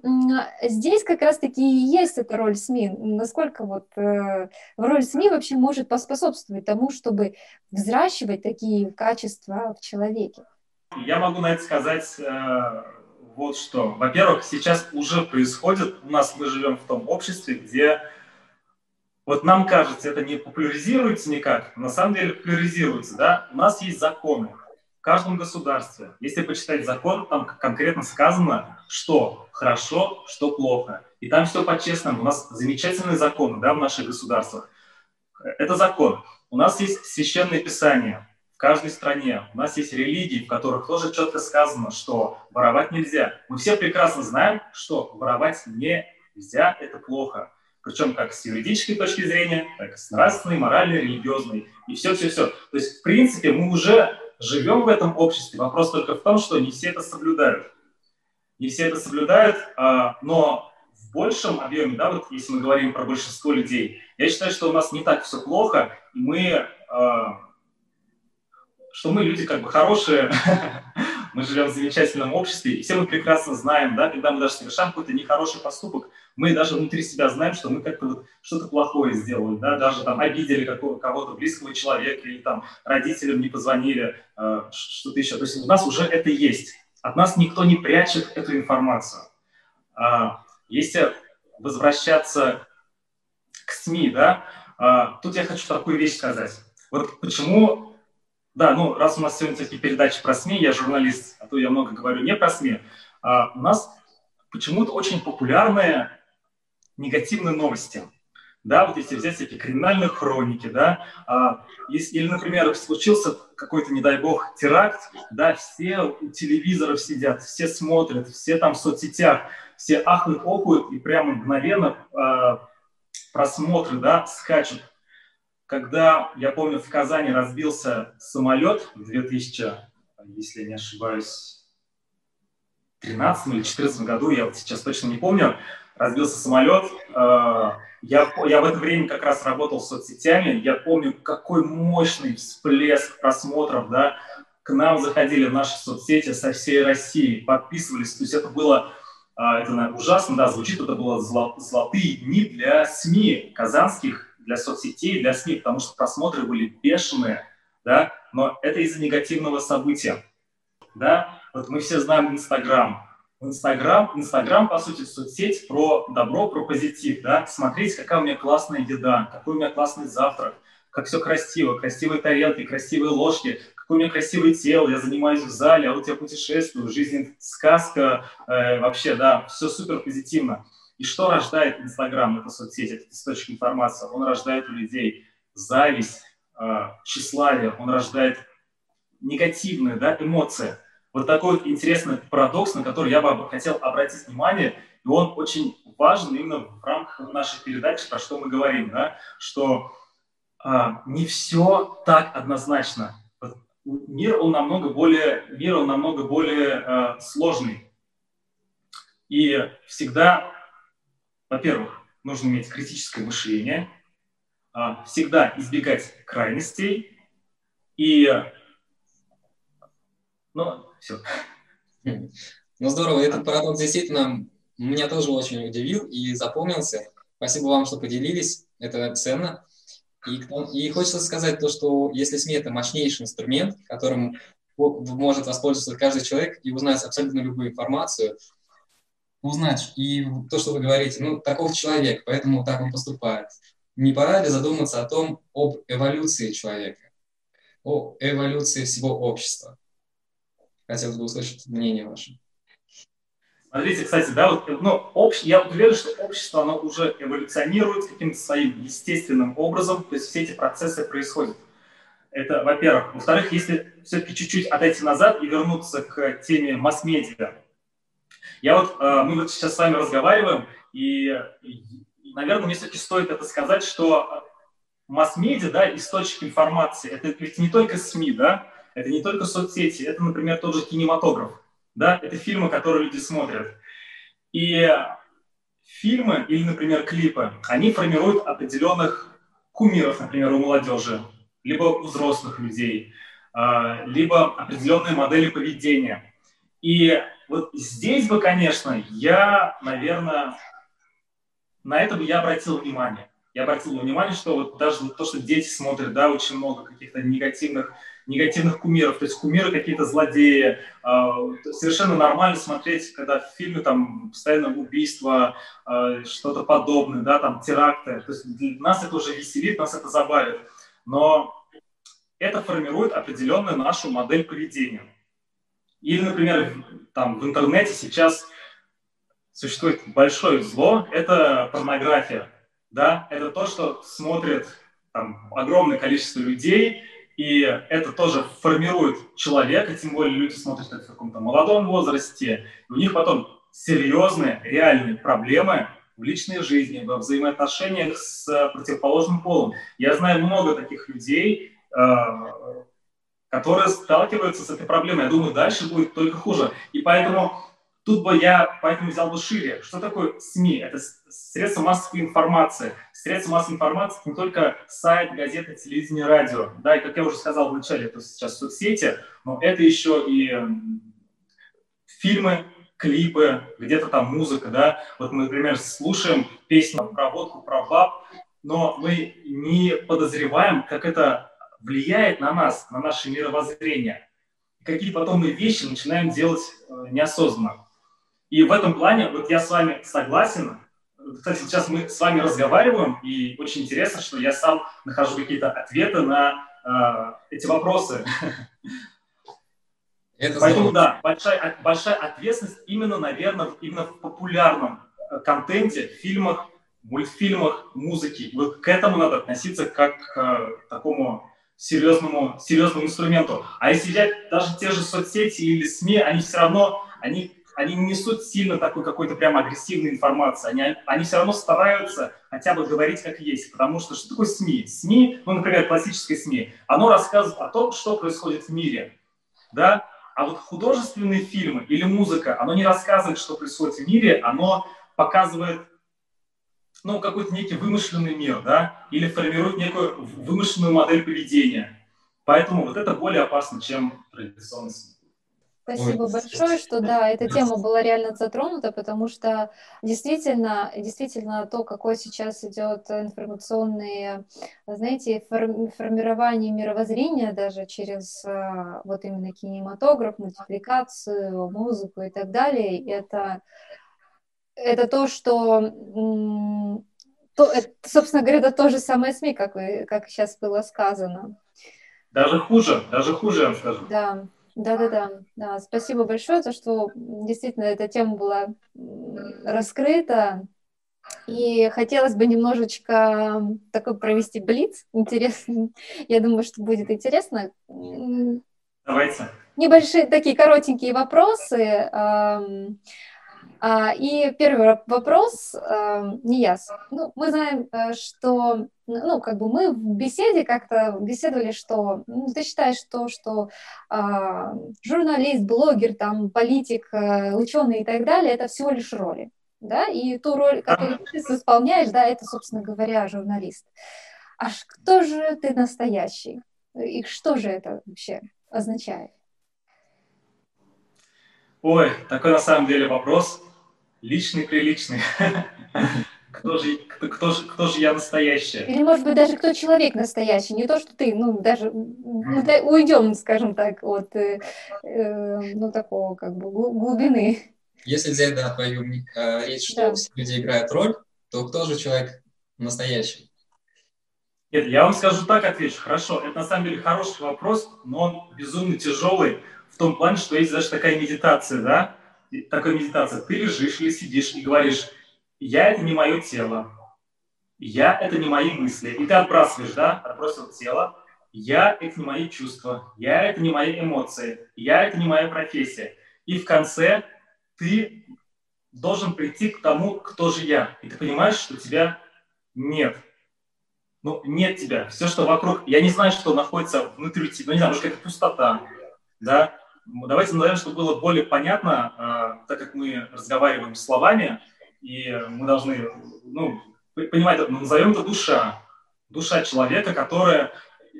C: здесь как раз-таки и есть эта роль СМИ. Насколько вот э, роль СМИ вообще может поспособствовать тому, чтобы взращивать такие качества в человеке?
D: Я могу на это сказать э, вот что. Во-первых, сейчас уже происходит, у нас мы живем в том обществе, где вот нам кажется, это не популяризируется никак, на самом деле популяризируется, да? У нас есть законы, каждом государстве, если почитать закон, там конкретно сказано, что хорошо, что плохо. И там все по-честному. У нас замечательные законы да, в наших государствах. Это закон. У нас есть священное писание в каждой стране. У нас есть религии, в которых тоже четко сказано, что воровать нельзя. Мы все прекрасно знаем, что воровать нельзя, это плохо. Причем как с юридической точки зрения, так и с нравственной, моральной, религиозной. И все-все-все. То есть, в принципе, мы уже живем в этом обществе. Вопрос только в том, что не все это соблюдают. Не все это соблюдают, а, но в большем объеме, да, вот если мы говорим про большинство людей, я считаю, что у нас не так все плохо, и мы, а, что мы люди как бы хорошие, мы живем в замечательном обществе, и все мы прекрасно знаем, да, когда мы даже совершаем какой-то нехороший поступок, мы даже внутри себя знаем, что мы как-то вот что-то плохое сделали, да, даже там обидели кого-то близкого человека или там родителям не позвонили, э, что-то еще. То есть у нас уже это есть. От нас никто не прячет эту информацию. А, если возвращаться к СМИ, да, а, тут я хочу такую вещь сказать. Вот почему да, ну раз у нас сегодня такие передачи про СМИ, я журналист, а то я много говорю не про СМИ, а, у нас почему-то очень популярные негативные новости. Да, вот если взять всякие криминальные хроники, да, а, если, или, например, случился какой-то, не дай бог, теракт, да, все у телевизоров сидят, все смотрят, все там в соцсетях, все ахают, охуют, и прямо мгновенно а, просмотры, да, скачут когда, я помню, в Казани разбился самолет в 2000, если не ошибаюсь, 13 или 14 году, я вот сейчас точно не помню, разбился самолет. Э, я, я в это время как раз работал с соцсетями. Я помню, какой мощный всплеск просмотров, да, к нам заходили в наши соцсети со всей России, подписывались. То есть это было э, это ужасно, да, звучит, это было золотые дни для СМИ казанских, для соцсетей, для СМИ, потому что просмотры были бешеные, да, но это из-за негативного события, да. Вот мы все знаем Инстаграм. Инстаграм, Инстаграм, по сути, соцсеть про добро, про позитив, да. Смотрите, какая у меня классная еда, какой у меня классный завтрак, как все красиво, красивые тарелки, красивые ложки, какое у меня красивое тело, я занимаюсь в зале, а вот я путешествую, жизнь сказка, э, вообще, да, все супер позитивно. И что рождает Инстаграм, это соцсеть, это источник информации? Он рождает у людей зависть, э, тщеславие, он рождает негативные да, эмоции. Вот такой вот интересный парадокс, на который я бы хотел обратить внимание, и он очень важен именно в рамках нашей передачи, про что мы говорим, да, что а, не все так однозначно. Мир он намного более, мир он намного более а, сложный. И всегда во-первых, нужно иметь критическое мышление, а, всегда избегать крайностей и... Ну, все.
B: Ну, здорово. Этот парадокс действительно меня тоже очень удивил и запомнился. Спасибо вам, что поделились. Это ценно. И, и хочется сказать то, что если СМИ – это мощнейший инструмент, которым может воспользоваться каждый человек и узнать абсолютно любую информацию – узнать и то, что вы говорите, ну, таков человек, поэтому так он поступает. Не пора ли задуматься о том, об эволюции человека, о эволюции всего общества? Хотелось бы услышать мнение ваше.
D: Смотрите, кстати, да, вот, ну, общ... я уверен, что общество, оно уже эволюционирует каким-то своим естественным образом, то есть все эти процессы происходят. Это, во-первых. Во-вторых, если все-таки чуть-чуть отойти назад и вернуться к теме масс-медиа. Я вот, э, мы вот сейчас с вами разговариваем, и, наверное, мне все-таки стоит это сказать, что масс-медиа, да, источник информации, это ведь не только СМИ, да, это не только соцсети, это, например, тот же кинематограф, да, это фильмы, которые люди смотрят. И фильмы или, например, клипы, они формируют определенных кумиров, например, у молодежи, либо у взрослых людей, а, либо определенные модели поведения. И вот здесь бы, конечно, я, наверное, на это бы я обратил внимание. Я обратил внимание, что вот даже то, что дети смотрят, да, очень много каких-то негативных негативных кумиров, то есть кумиры какие-то злодеи. А, совершенно нормально смотреть, когда в фильме там постоянно убийства, а, что-то подобное, да, там теракты. То есть нас это уже веселит, нас это забавит. Но это формирует определенную нашу модель поведения. Или, например, там в интернете сейчас существует большое зло, это порнография. Да? Это то, что смотрит там, огромное количество людей, и это тоже формирует человека, тем более люди смотрят это в каком-то молодом возрасте, и у них потом серьезные, реальные проблемы в личной жизни, во взаимоотношениях с противоположным полом. Я знаю много таких людей, э, которые сталкиваются с этой проблемой. Я думаю, дальше будет только хуже. И поэтому Тут бы я поэтому взял бы шире. Что такое СМИ? Это средства массовой информации. Средства массовой информации – не только сайт, газета, телевидение, радио. Да, и как я уже сказал в начале, это сейчас соцсети, но это еще и фильмы, клипы, где-то там музыка, да. Вот мы, например, слушаем песню про водку, про баб, но мы не подозреваем, как это влияет на нас, на наше мировоззрение. Какие потом мы вещи начинаем делать э, неосознанно. И в этом плане вот я с вами согласен. Кстати, сейчас мы с вами разговариваем, и очень интересно, что я сам нахожу какие-то ответы на э, эти вопросы. Это Поэтому, да, большая, большая ответственность именно, наверное, именно в популярном э, контенте, фильмах, мультфильмах, музыке. Вот к этому надо относиться как к э, такому серьезному, серьезному инструменту. А если взять даже те же соцсети или СМИ, они все равно, они они не несут сильно такой какой-то прям агрессивной информации. Они, они все равно стараются хотя бы говорить как есть. Потому что что такое СМИ? СМИ, ну, например, классическое СМИ, оно рассказывает о том, что происходит в мире. Да? А вот художественные фильмы или музыка, оно не рассказывает, что происходит в мире, оно показывает ну, какой-то некий вымышленный мир, да, или формирует некую вымышленную модель поведения. Поэтому вот это более опасно, чем традиционный СМИ.
C: Спасибо Ой. большое, что да, эта тема была реально затронута, потому что действительно, действительно то, какое сейчас идет информационное, знаете, формирование мировоззрения даже через а, вот именно кинематограф, мультипликацию, музыку и так далее, это, это то, что то, это, собственно говоря, это то же самое СМИ, как, вы, как сейчас было сказано.
D: Даже хуже, даже хуже, я вам скажу.
C: Да. Да-да-да, да, спасибо большое, за что действительно эта тема была раскрыта. И хотелось бы немножечко такой провести блиц. Интересно. Я думаю, что будет интересно.
D: Давайте.
C: Небольшие такие коротенькие вопросы. А, и первый вопрос, э, Нияс. Ну, мы знаем, э, что, ну, как бы мы в беседе как-то беседовали, что ну, ты считаешь то, что а, журналист, блогер, там, политик, э, ученый и так далее, это всего лишь роли, да, и ту роль, которую ты исполняешь, да, это, собственно говоря, журналист. А кто же ты настоящий? И что же это вообще означает?
D: Ой, такой на самом деле вопрос личный приличный. Кто же, кто, кто, же, кто же я настоящая?
C: Или, может быть, даже кто человек настоящий, не то, что ты, ну, даже да, уйдем, скажем так, от, э, э, ну, такого, как бы, глубины.
B: Если взять, да, твою э, речь, что да. все люди играют роль, то кто же человек настоящий?
D: Нет, я вам скажу так, отвечу. Хорошо, это на самом деле хороший вопрос, но он безумно тяжелый в том плане, что есть даже такая медитация, да, такая медитация. Ты лежишь или сидишь и говоришь, я это не мое тело, я это не мои мысли. И ты отбрасываешь, да, отбросил тело, я — это не мои чувства, я — это не мои эмоции, я — это не моя профессия. И в конце ты должен прийти к тому, кто же я. И ты понимаешь, что тебя нет. Ну, нет тебя. Все, что вокруг... Я не знаю, что находится внутри тебя. Ну, не знаю, может, какая-то пустота. Да? Ну, давайте назовем, чтобы было более понятно, э, так как мы разговариваем словами, и мы должны ну, понимать, назовем это душа. Душа человека, которая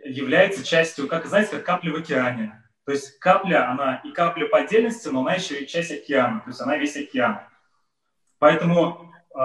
D: является частью, как, знаете, как капля в океане. То есть капля, она и капля по отдельности, но она еще и часть океана, то есть она весь океан. Поэтому, э,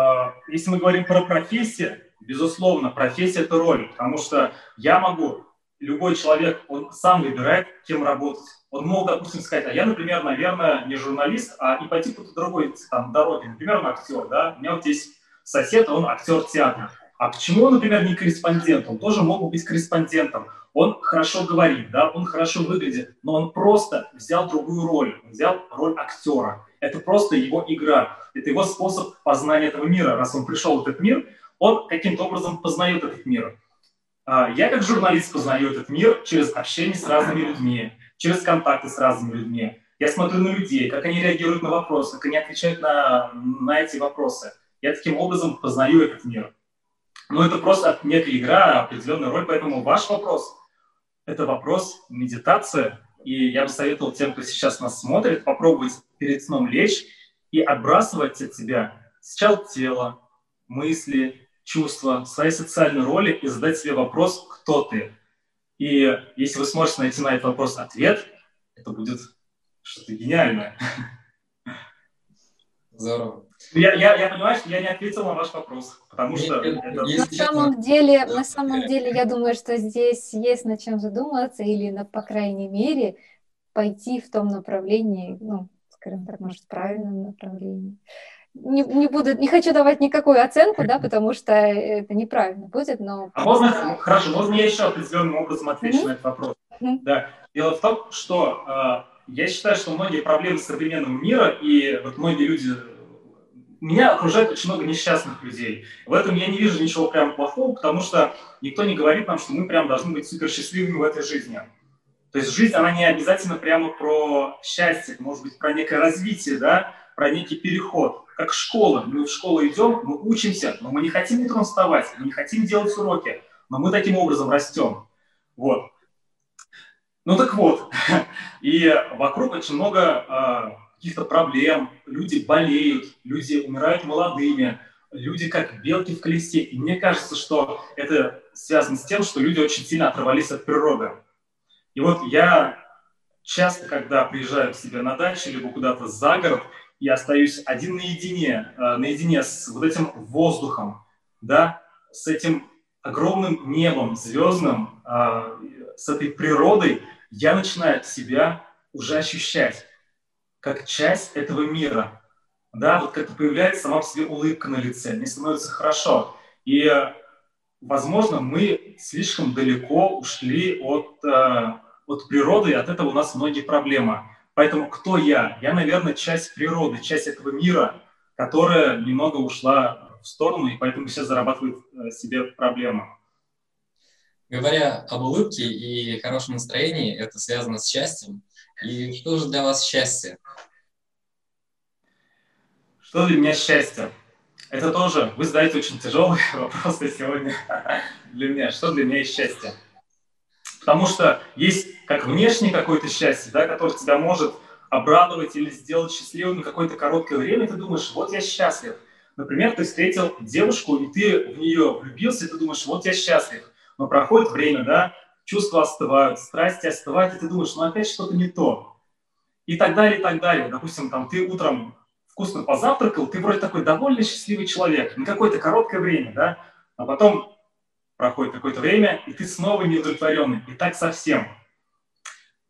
D: если мы говорим про профессию, безусловно, профессия – это роль, потому что я могу, любой человек, он сам выбирает, кем работать. Он мог, допустим, сказать, а я, например, наверное, не журналист, а и пойти по другой там, дороге. Например, он актер, да? У меня вот есть сосед, он актер театра. А почему он, например, не корреспондент? Он тоже мог быть корреспондентом. Он хорошо говорит, да, он хорошо выглядит, но он просто взял другую роль, взял роль актера. Это просто его игра, это его способ познания этого мира. Раз он пришел в этот мир, он каким-то образом познает этот мир. А, я как журналист познаю этот мир через общение с разными людьми, через контакты с разными людьми. Я смотрю на людей, как они реагируют на вопросы, как они отвечают на, на эти вопросы. Я таким образом познаю этот мир. Но это просто некая игра, определенная роль, поэтому ваш вопрос – это вопрос медитации. И я бы советовал тем, кто сейчас нас смотрит, попробовать перед сном лечь и отбрасывать от себя сначала тело, мысли, чувства, свои социальные роли и задать себе вопрос «Кто ты?». И если вы сможете найти на этот вопрос ответ, это будет что-то гениальное.
B: Здорово.
D: Я, я, я понимаю, что я не ответил на ваш вопрос, потому что... Это...
C: На самом деле, на самом деле, я думаю, что здесь есть над чем задуматься или, на, по крайней мере, пойти в том направлении, ну, скажем так, может, в правильном направлении. Не, не буду, не хочу давать никакую оценку, да, потому что это неправильно будет, но...
D: А можно, хорошо, можно я еще определенным образом отвечу mm-hmm. на этот вопрос? Mm-hmm. Да. Дело в том, что э, я считаю, что многие проблемы современного мира и вот многие люди меня окружает очень много несчастных людей. В этом я не вижу ничего прям плохого, потому что никто не говорит нам, что мы прям должны быть супер счастливыми в этой жизни. То есть жизнь, она не обязательно прямо про счастье, может быть, про некое развитие, да, про некий переход. Как школа. Мы в школу идем, мы учимся, но мы не хотим утром вставать, мы не хотим делать уроки, но мы таким образом растем. Вот. Ну так вот, и вокруг очень много а, каких-то проблем, люди болеют, люди умирают молодыми, люди как белки в колесе. И мне кажется, что это связано с тем, что люди очень сильно оторвались от природы. И вот я часто, когда приезжаю к себе на дачу, либо куда-то за город, я остаюсь один наедине, э, наедине с вот этим воздухом, да, с этим огромным небом звездным, э, с этой природой, я начинаю себя уже ощущать как часть этого мира. Да, вот как-то появляется сама по себе улыбка на лице, мне становится хорошо. И, возможно, мы слишком далеко ушли от, э, от природы, и от этого у нас многие проблемы. Поэтому кто я? Я, наверное, часть природы, часть этого мира, которая немного ушла в сторону, и поэтому все зарабатывают э, себе проблемы.
B: Говоря об улыбке и хорошем настроении, это связано с счастьем. И что же для вас счастье?
D: Что для меня счастье? Это тоже, вы задаете очень тяжелый вопрос сегодня для меня. Что для меня счастье? Потому что есть как внешнее какое-то счастье, да, которое тебя может обрадовать или сделать счастливым на какое-то короткое время, и ты думаешь, вот я счастлив. Например, ты встретил девушку, и ты в нее влюбился, и ты думаешь, вот я счастлив. Но проходит время, да, чувства остывают, страсти остывают, и ты думаешь, ну опять что-то не то. И так далее, и так далее. Допустим, там ты утром вкусно позавтракал, ты вроде такой довольный, счастливый человек на какое-то короткое время, да, а потом проходит какое-то время, и ты снова неудовлетворенный, и так совсем.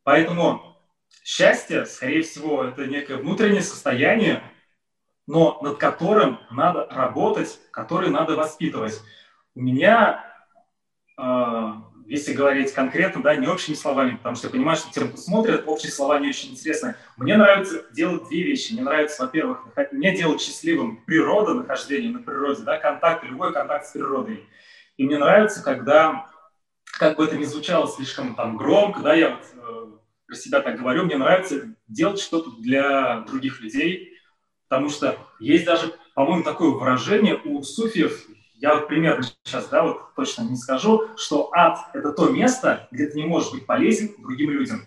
D: Поэтому счастье, скорее всего, это некое внутреннее состояние, но над которым надо работать, которое надо воспитывать. У меня э, если говорить конкретно, да, не общими словами, потому что я понимаю, что тем, кто смотрит, общие слова не очень интересны. Мне нравится делать две вещи. Мне нравится, во-первых, мне делать счастливым природа, нахождение на природе, да, контакт, любой контакт с природой. И мне нравится, когда как бы это ни звучало слишком там громко, да, я вот э, про себя так говорю, мне нравится делать что-то для других людей, потому что есть даже, по-моему, такое выражение у суфиев, я вот примерно сейчас, да, вот точно не скажу, что ад – это то место, где ты не можешь быть полезен другим людям.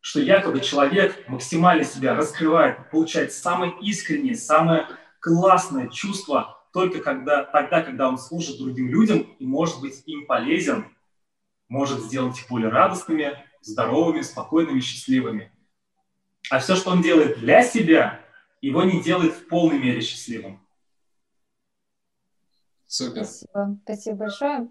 D: Что якобы человек максимально себя раскрывает, получает самое искреннее, самое классное чувство только когда, тогда, когда он служит другим людям и может быть им полезен, может сделать их более радостными, здоровыми, спокойными, счастливыми. А все, что он делает для себя, его не делает в полной мере счастливым.
C: Супер. Спасибо, спасибо большое.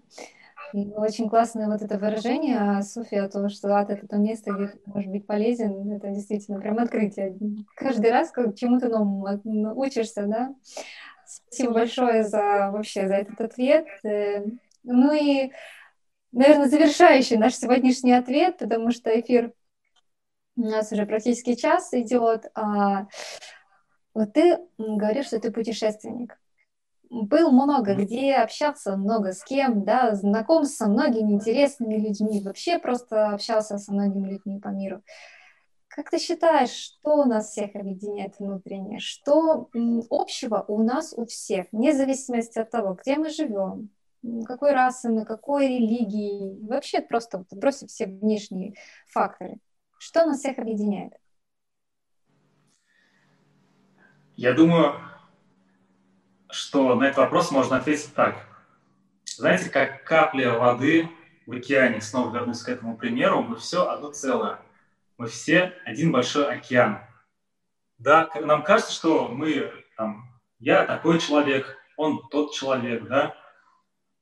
C: И очень классное вот это выражение София о том, что ад — это то место, где ты можешь быть полезен. Это действительно прям открытие. Каждый раз как чему-то новому учишься, да? Спасибо большое за вообще за этот ответ. Э, ну и, наверное, завершающий наш сегодняшний ответ, потому что эфир у нас уже практически час идет. А вот ты говоришь, что ты путешественник был много где, общался много с кем, да, знаком со многими интересными людьми, вообще просто общался со многими людьми по миру. Как ты считаешь, что у нас всех объединяет внутренне? Что общего у нас у всех, вне зависимости от того, где мы живем, какой расы мы, какой религии, вообще просто бросив все внешние факторы. Что нас всех объединяет?
D: Я думаю, что на этот вопрос можно ответить так. Знаете, как капля воды в океане, снова вернусь к этому примеру, мы все одно целое. Мы все один большой океан. Да, нам кажется, что мы, там, я такой человек, он тот человек, да,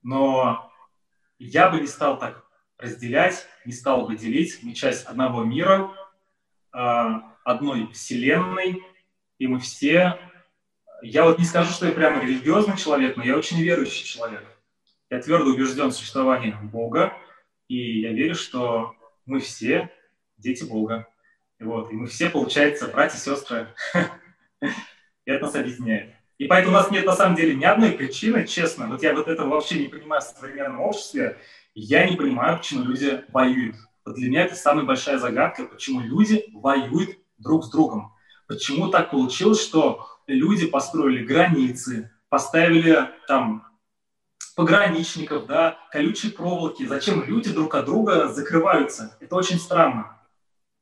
D: но я бы не стал так разделять, не стал бы делить. Мы часть одного мира, а, одной вселенной, и мы все я вот не скажу, что я прямо религиозный человек, но я очень верующий человек. Я твердо убежден в существовании Бога, и я верю, что мы все дети Бога. Вот, и мы все, получается, братья и сестры. И это нас объединяет. И поэтому у нас нет на самом деле ни одной причины, честно. Вот я вот этого вообще не понимаю в современном обществе. Я не понимаю, почему люди воюют. Вот для меня это самая большая загадка, почему люди воюют друг с другом. Почему так получилось, что люди построили границы, поставили там пограничников, да, колючие проволоки. Зачем люди друг от друга закрываются? Это очень странно.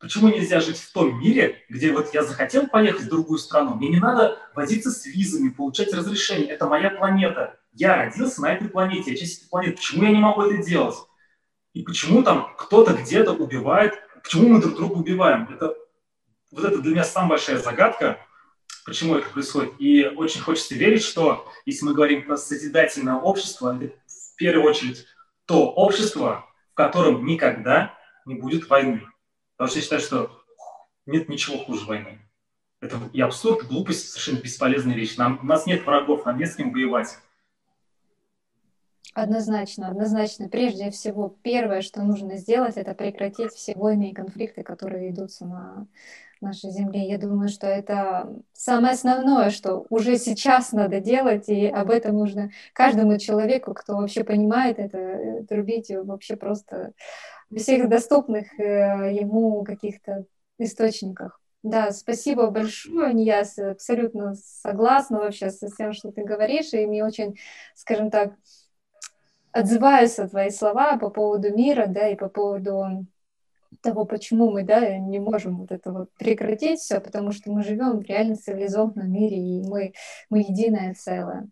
D: Почему нельзя жить в том мире, где вот я захотел поехать в другую страну, мне не надо возиться с визами, получать разрешение. Это моя планета. Я родился на этой планете, я часть этой планеты. Почему я не могу это делать? И почему там кто-то где-то убивает? Почему мы друг друга убиваем? Это, вот это для меня самая большая загадка почему это происходит. И очень хочется верить, что если мы говорим про созидательное общество, это в первую очередь то общество, в котором никогда не будет войны. Потому что я считаю, что нет ничего хуже войны. Это и абсурд, глупость, совершенно бесполезная вещь. Нам, у нас нет врагов, нам нет с кем воевать.
C: Однозначно, однозначно. Прежде всего, первое, что нужно сделать, это прекратить все войны и конфликты, которые ведутся на нашей Земле. Я думаю, что это самое основное, что уже сейчас надо делать, и об этом нужно каждому человеку, кто вообще понимает это, э, трубить вообще просто во всех доступных э, ему каких-то источниках. Да, спасибо большое, я абсолютно согласна вообще со всем, что ты говоришь, и мне очень, скажем так, отзываюсь на твои слова по поводу мира, да, и по поводу того, почему мы да, не можем вот этого прекратить все, потому что мы живем в реально цивилизованном мире, и мы, мы единое целое.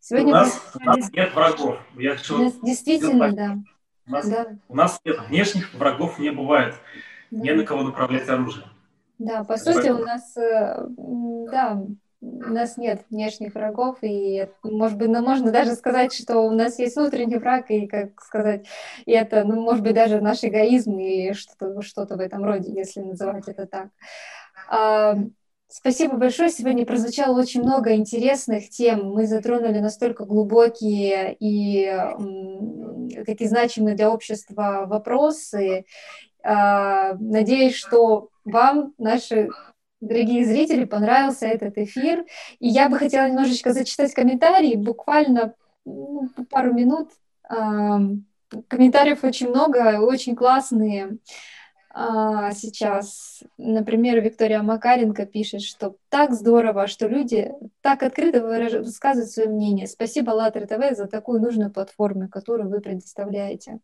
D: Сегодня у, нас, у нас нет врагов. Я хочу...
C: Действительно, да.
D: У нас, да. у нас нет внешних врагов не бывает. Да. Не на кого направлять оружие.
C: Да, по сути, у нас, э, да, у нас нет внешних врагов, и, может быть, ну, можно даже сказать, что у нас есть внутренний враг, и, как сказать, и это, ну, может быть, даже наш эгоизм или что-то что в этом роде, если называть это так. А, спасибо большое. Сегодня прозвучало очень много интересных тем. Мы затронули настолько глубокие и такие значимые для общества вопросы. А, надеюсь, что вам наши дорогие зрители, понравился этот эфир. И я бы хотела немножечко зачитать комментарии, буквально ну, пару минут. комментариев очень много, очень классные. А, сейчас, например, Виктория Макаренко пишет, что так здорово, что люди так открыто высказывают свое мнение. Спасибо АЛЛАТРА ТВ за такую нужную платформу, которую вы предоставляете.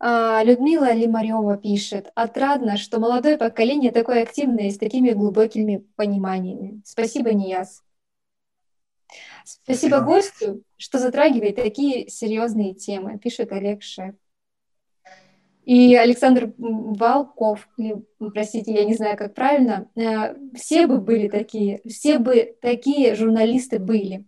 C: А, Людмила Лимарева пишет, отрадно, что молодое поколение такое активное и с такими глубокими пониманиями. Спасибо, Нияз. Спасибо гостю, что затрагивает такие серьезные темы, пишет Олег Шеф. И Александр Волков, простите, я не знаю, как правильно, э, все бы были такие, все бы такие журналисты были.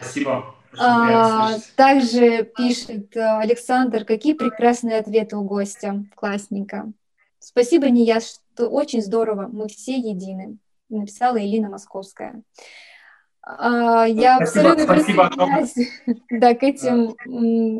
D: Спасибо.
C: А, также пишет э, Александр, какие прекрасные ответы у гостя. Классненько. Спасибо, Ния, что очень здорово. Мы все едины. Написала Элина Московская. А, я абсолютно присоединяюсь да, к, этим,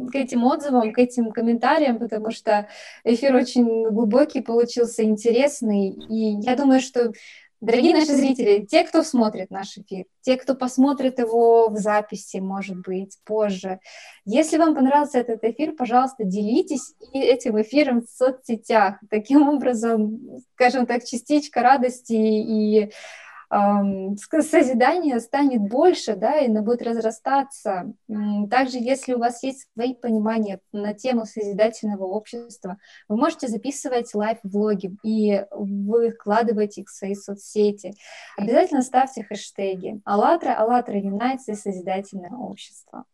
C: к этим отзывам, к этим комментариям, потому что эфир очень глубокий получился, интересный. И я думаю, что Дорогие наши зрители, те, кто смотрит наш эфир, те, кто посмотрит его в записи, может быть, позже, если вам понравился этот эфир, пожалуйста, делитесь этим эфиром в соцсетях. Таким образом, скажем так, частичка радости и созидание станет больше, да, и оно будет разрастаться. Также, если у вас есть свои понимания на тему созидательного общества, вы можете записывать лайв-влоги и выкладывать их в свои соцсети. Обязательно ставьте хэштеги «АЛЛАТРА», «АЛЛАТРА Юнайтс» и «Созидательное общество».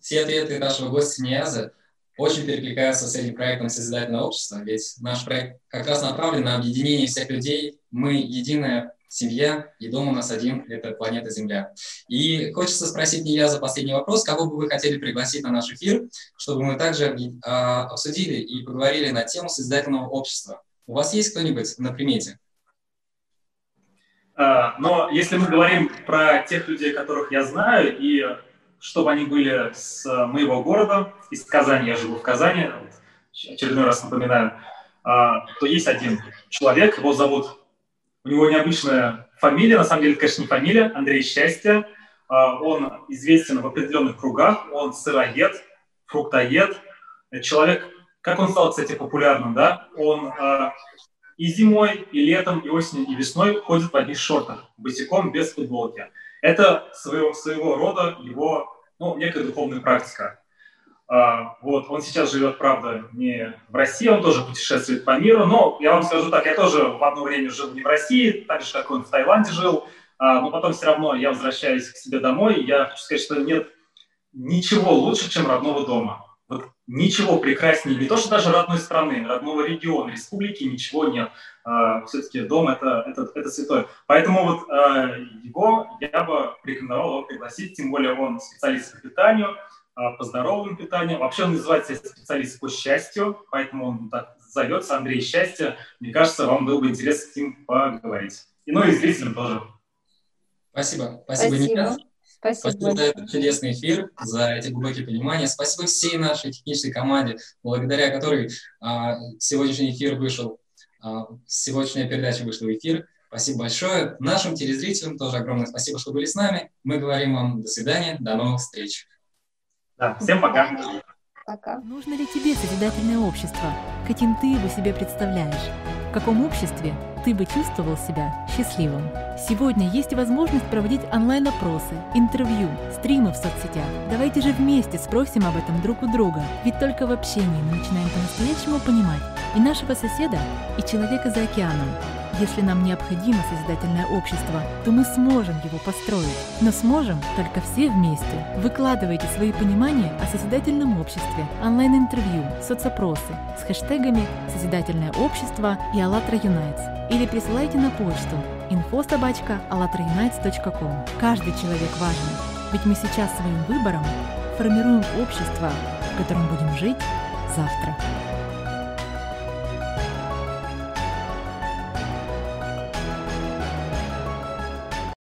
B: Все ответы нашего гостя Нияза очень перекликаются с этим проектом Созидательного общества, ведь наш проект как раз направлен на объединение всех людей. Мы единая семья, и дом у нас один – это планета Земля. И хочется спросить не я за последний вопрос, кого бы вы хотели пригласить на наш эфир, чтобы мы также а, обсудили и поговорили на тему Созидательного общества. У вас есть кто-нибудь на примете?
D: А, но если мы говорим про тех людей, которых я знаю, и чтобы они были с моего города, из Казани, я живу в Казани, очередной раз напоминаю, а, то есть один человек, его зовут, у него необычная фамилия, на самом деле, конечно, не фамилия, Андрей Счастье. А, он известен в определенных кругах, он сыроед, фруктоед, человек, как он стал, кстати, популярным, да, он а, и зимой, и летом, и осенью, и весной ходит в одних шортах, босиком, без футболки. Это своего, своего рода его ну, некая духовная практика. А, вот, он сейчас живет, правда, не в России, он тоже путешествует по миру, но я вам скажу так, я тоже в одно время жил не в России, так же, как он в Таиланде жил, а, но потом все равно я возвращаюсь к себе домой, я хочу сказать, что нет ничего лучше, чем родного дома. Вот ничего прекраснее, не то, что даже родной страны, родного региона, республики, ничего нет. Uh, все-таки дом это, это, это святое. Поэтому вот uh, его я бы рекомендовал вам пригласить, тем более он специалист по питанию, uh, по здоровому питанию. Вообще он называется специалист по счастью, поэтому он так зовется Андрей Счастье. Мне кажется, вам было бы интересно с ним поговорить. И ну и зрителям тоже.
B: Спасибо. Спасибо, Спасибо. Ника. Спасибо, Спасибо за этот чудесный эфир, за эти глубокие понимания. Спасибо всей нашей технической команде, благодаря которой а, сегодняшний эфир вышел, а, сегодняшняя передача вышла в эфир. Спасибо большое. Нашим телезрителям тоже огромное спасибо, что были с нами. Мы говорим вам до свидания, до новых встреч.
D: Да, всем пока.
A: Пока. Нужно ли тебе созидательное общество? Каким ты его себе представляешь? Каком обществе ты бы чувствовал себя счастливым? Сегодня есть возможность проводить онлайн-опросы, интервью, стримы в соцсетях. Давайте же вместе спросим об этом друг у друга, ведь только в общении мы начинаем по-настоящему понимать и нашего соседа, и человека за океаном. Если нам необходимо созидательное общество, то мы сможем его построить. Но сможем только все вместе. Выкладывайте свои понимания о созидательном обществе, онлайн-интервью, соцопросы с хэштегами «Созидательное общество» и «АЛЛАТРА Юнайтс» или присылайте на почту info.alatraunites.com. Каждый человек важен, ведь мы сейчас своим выбором формируем общество, в котором будем жить завтра.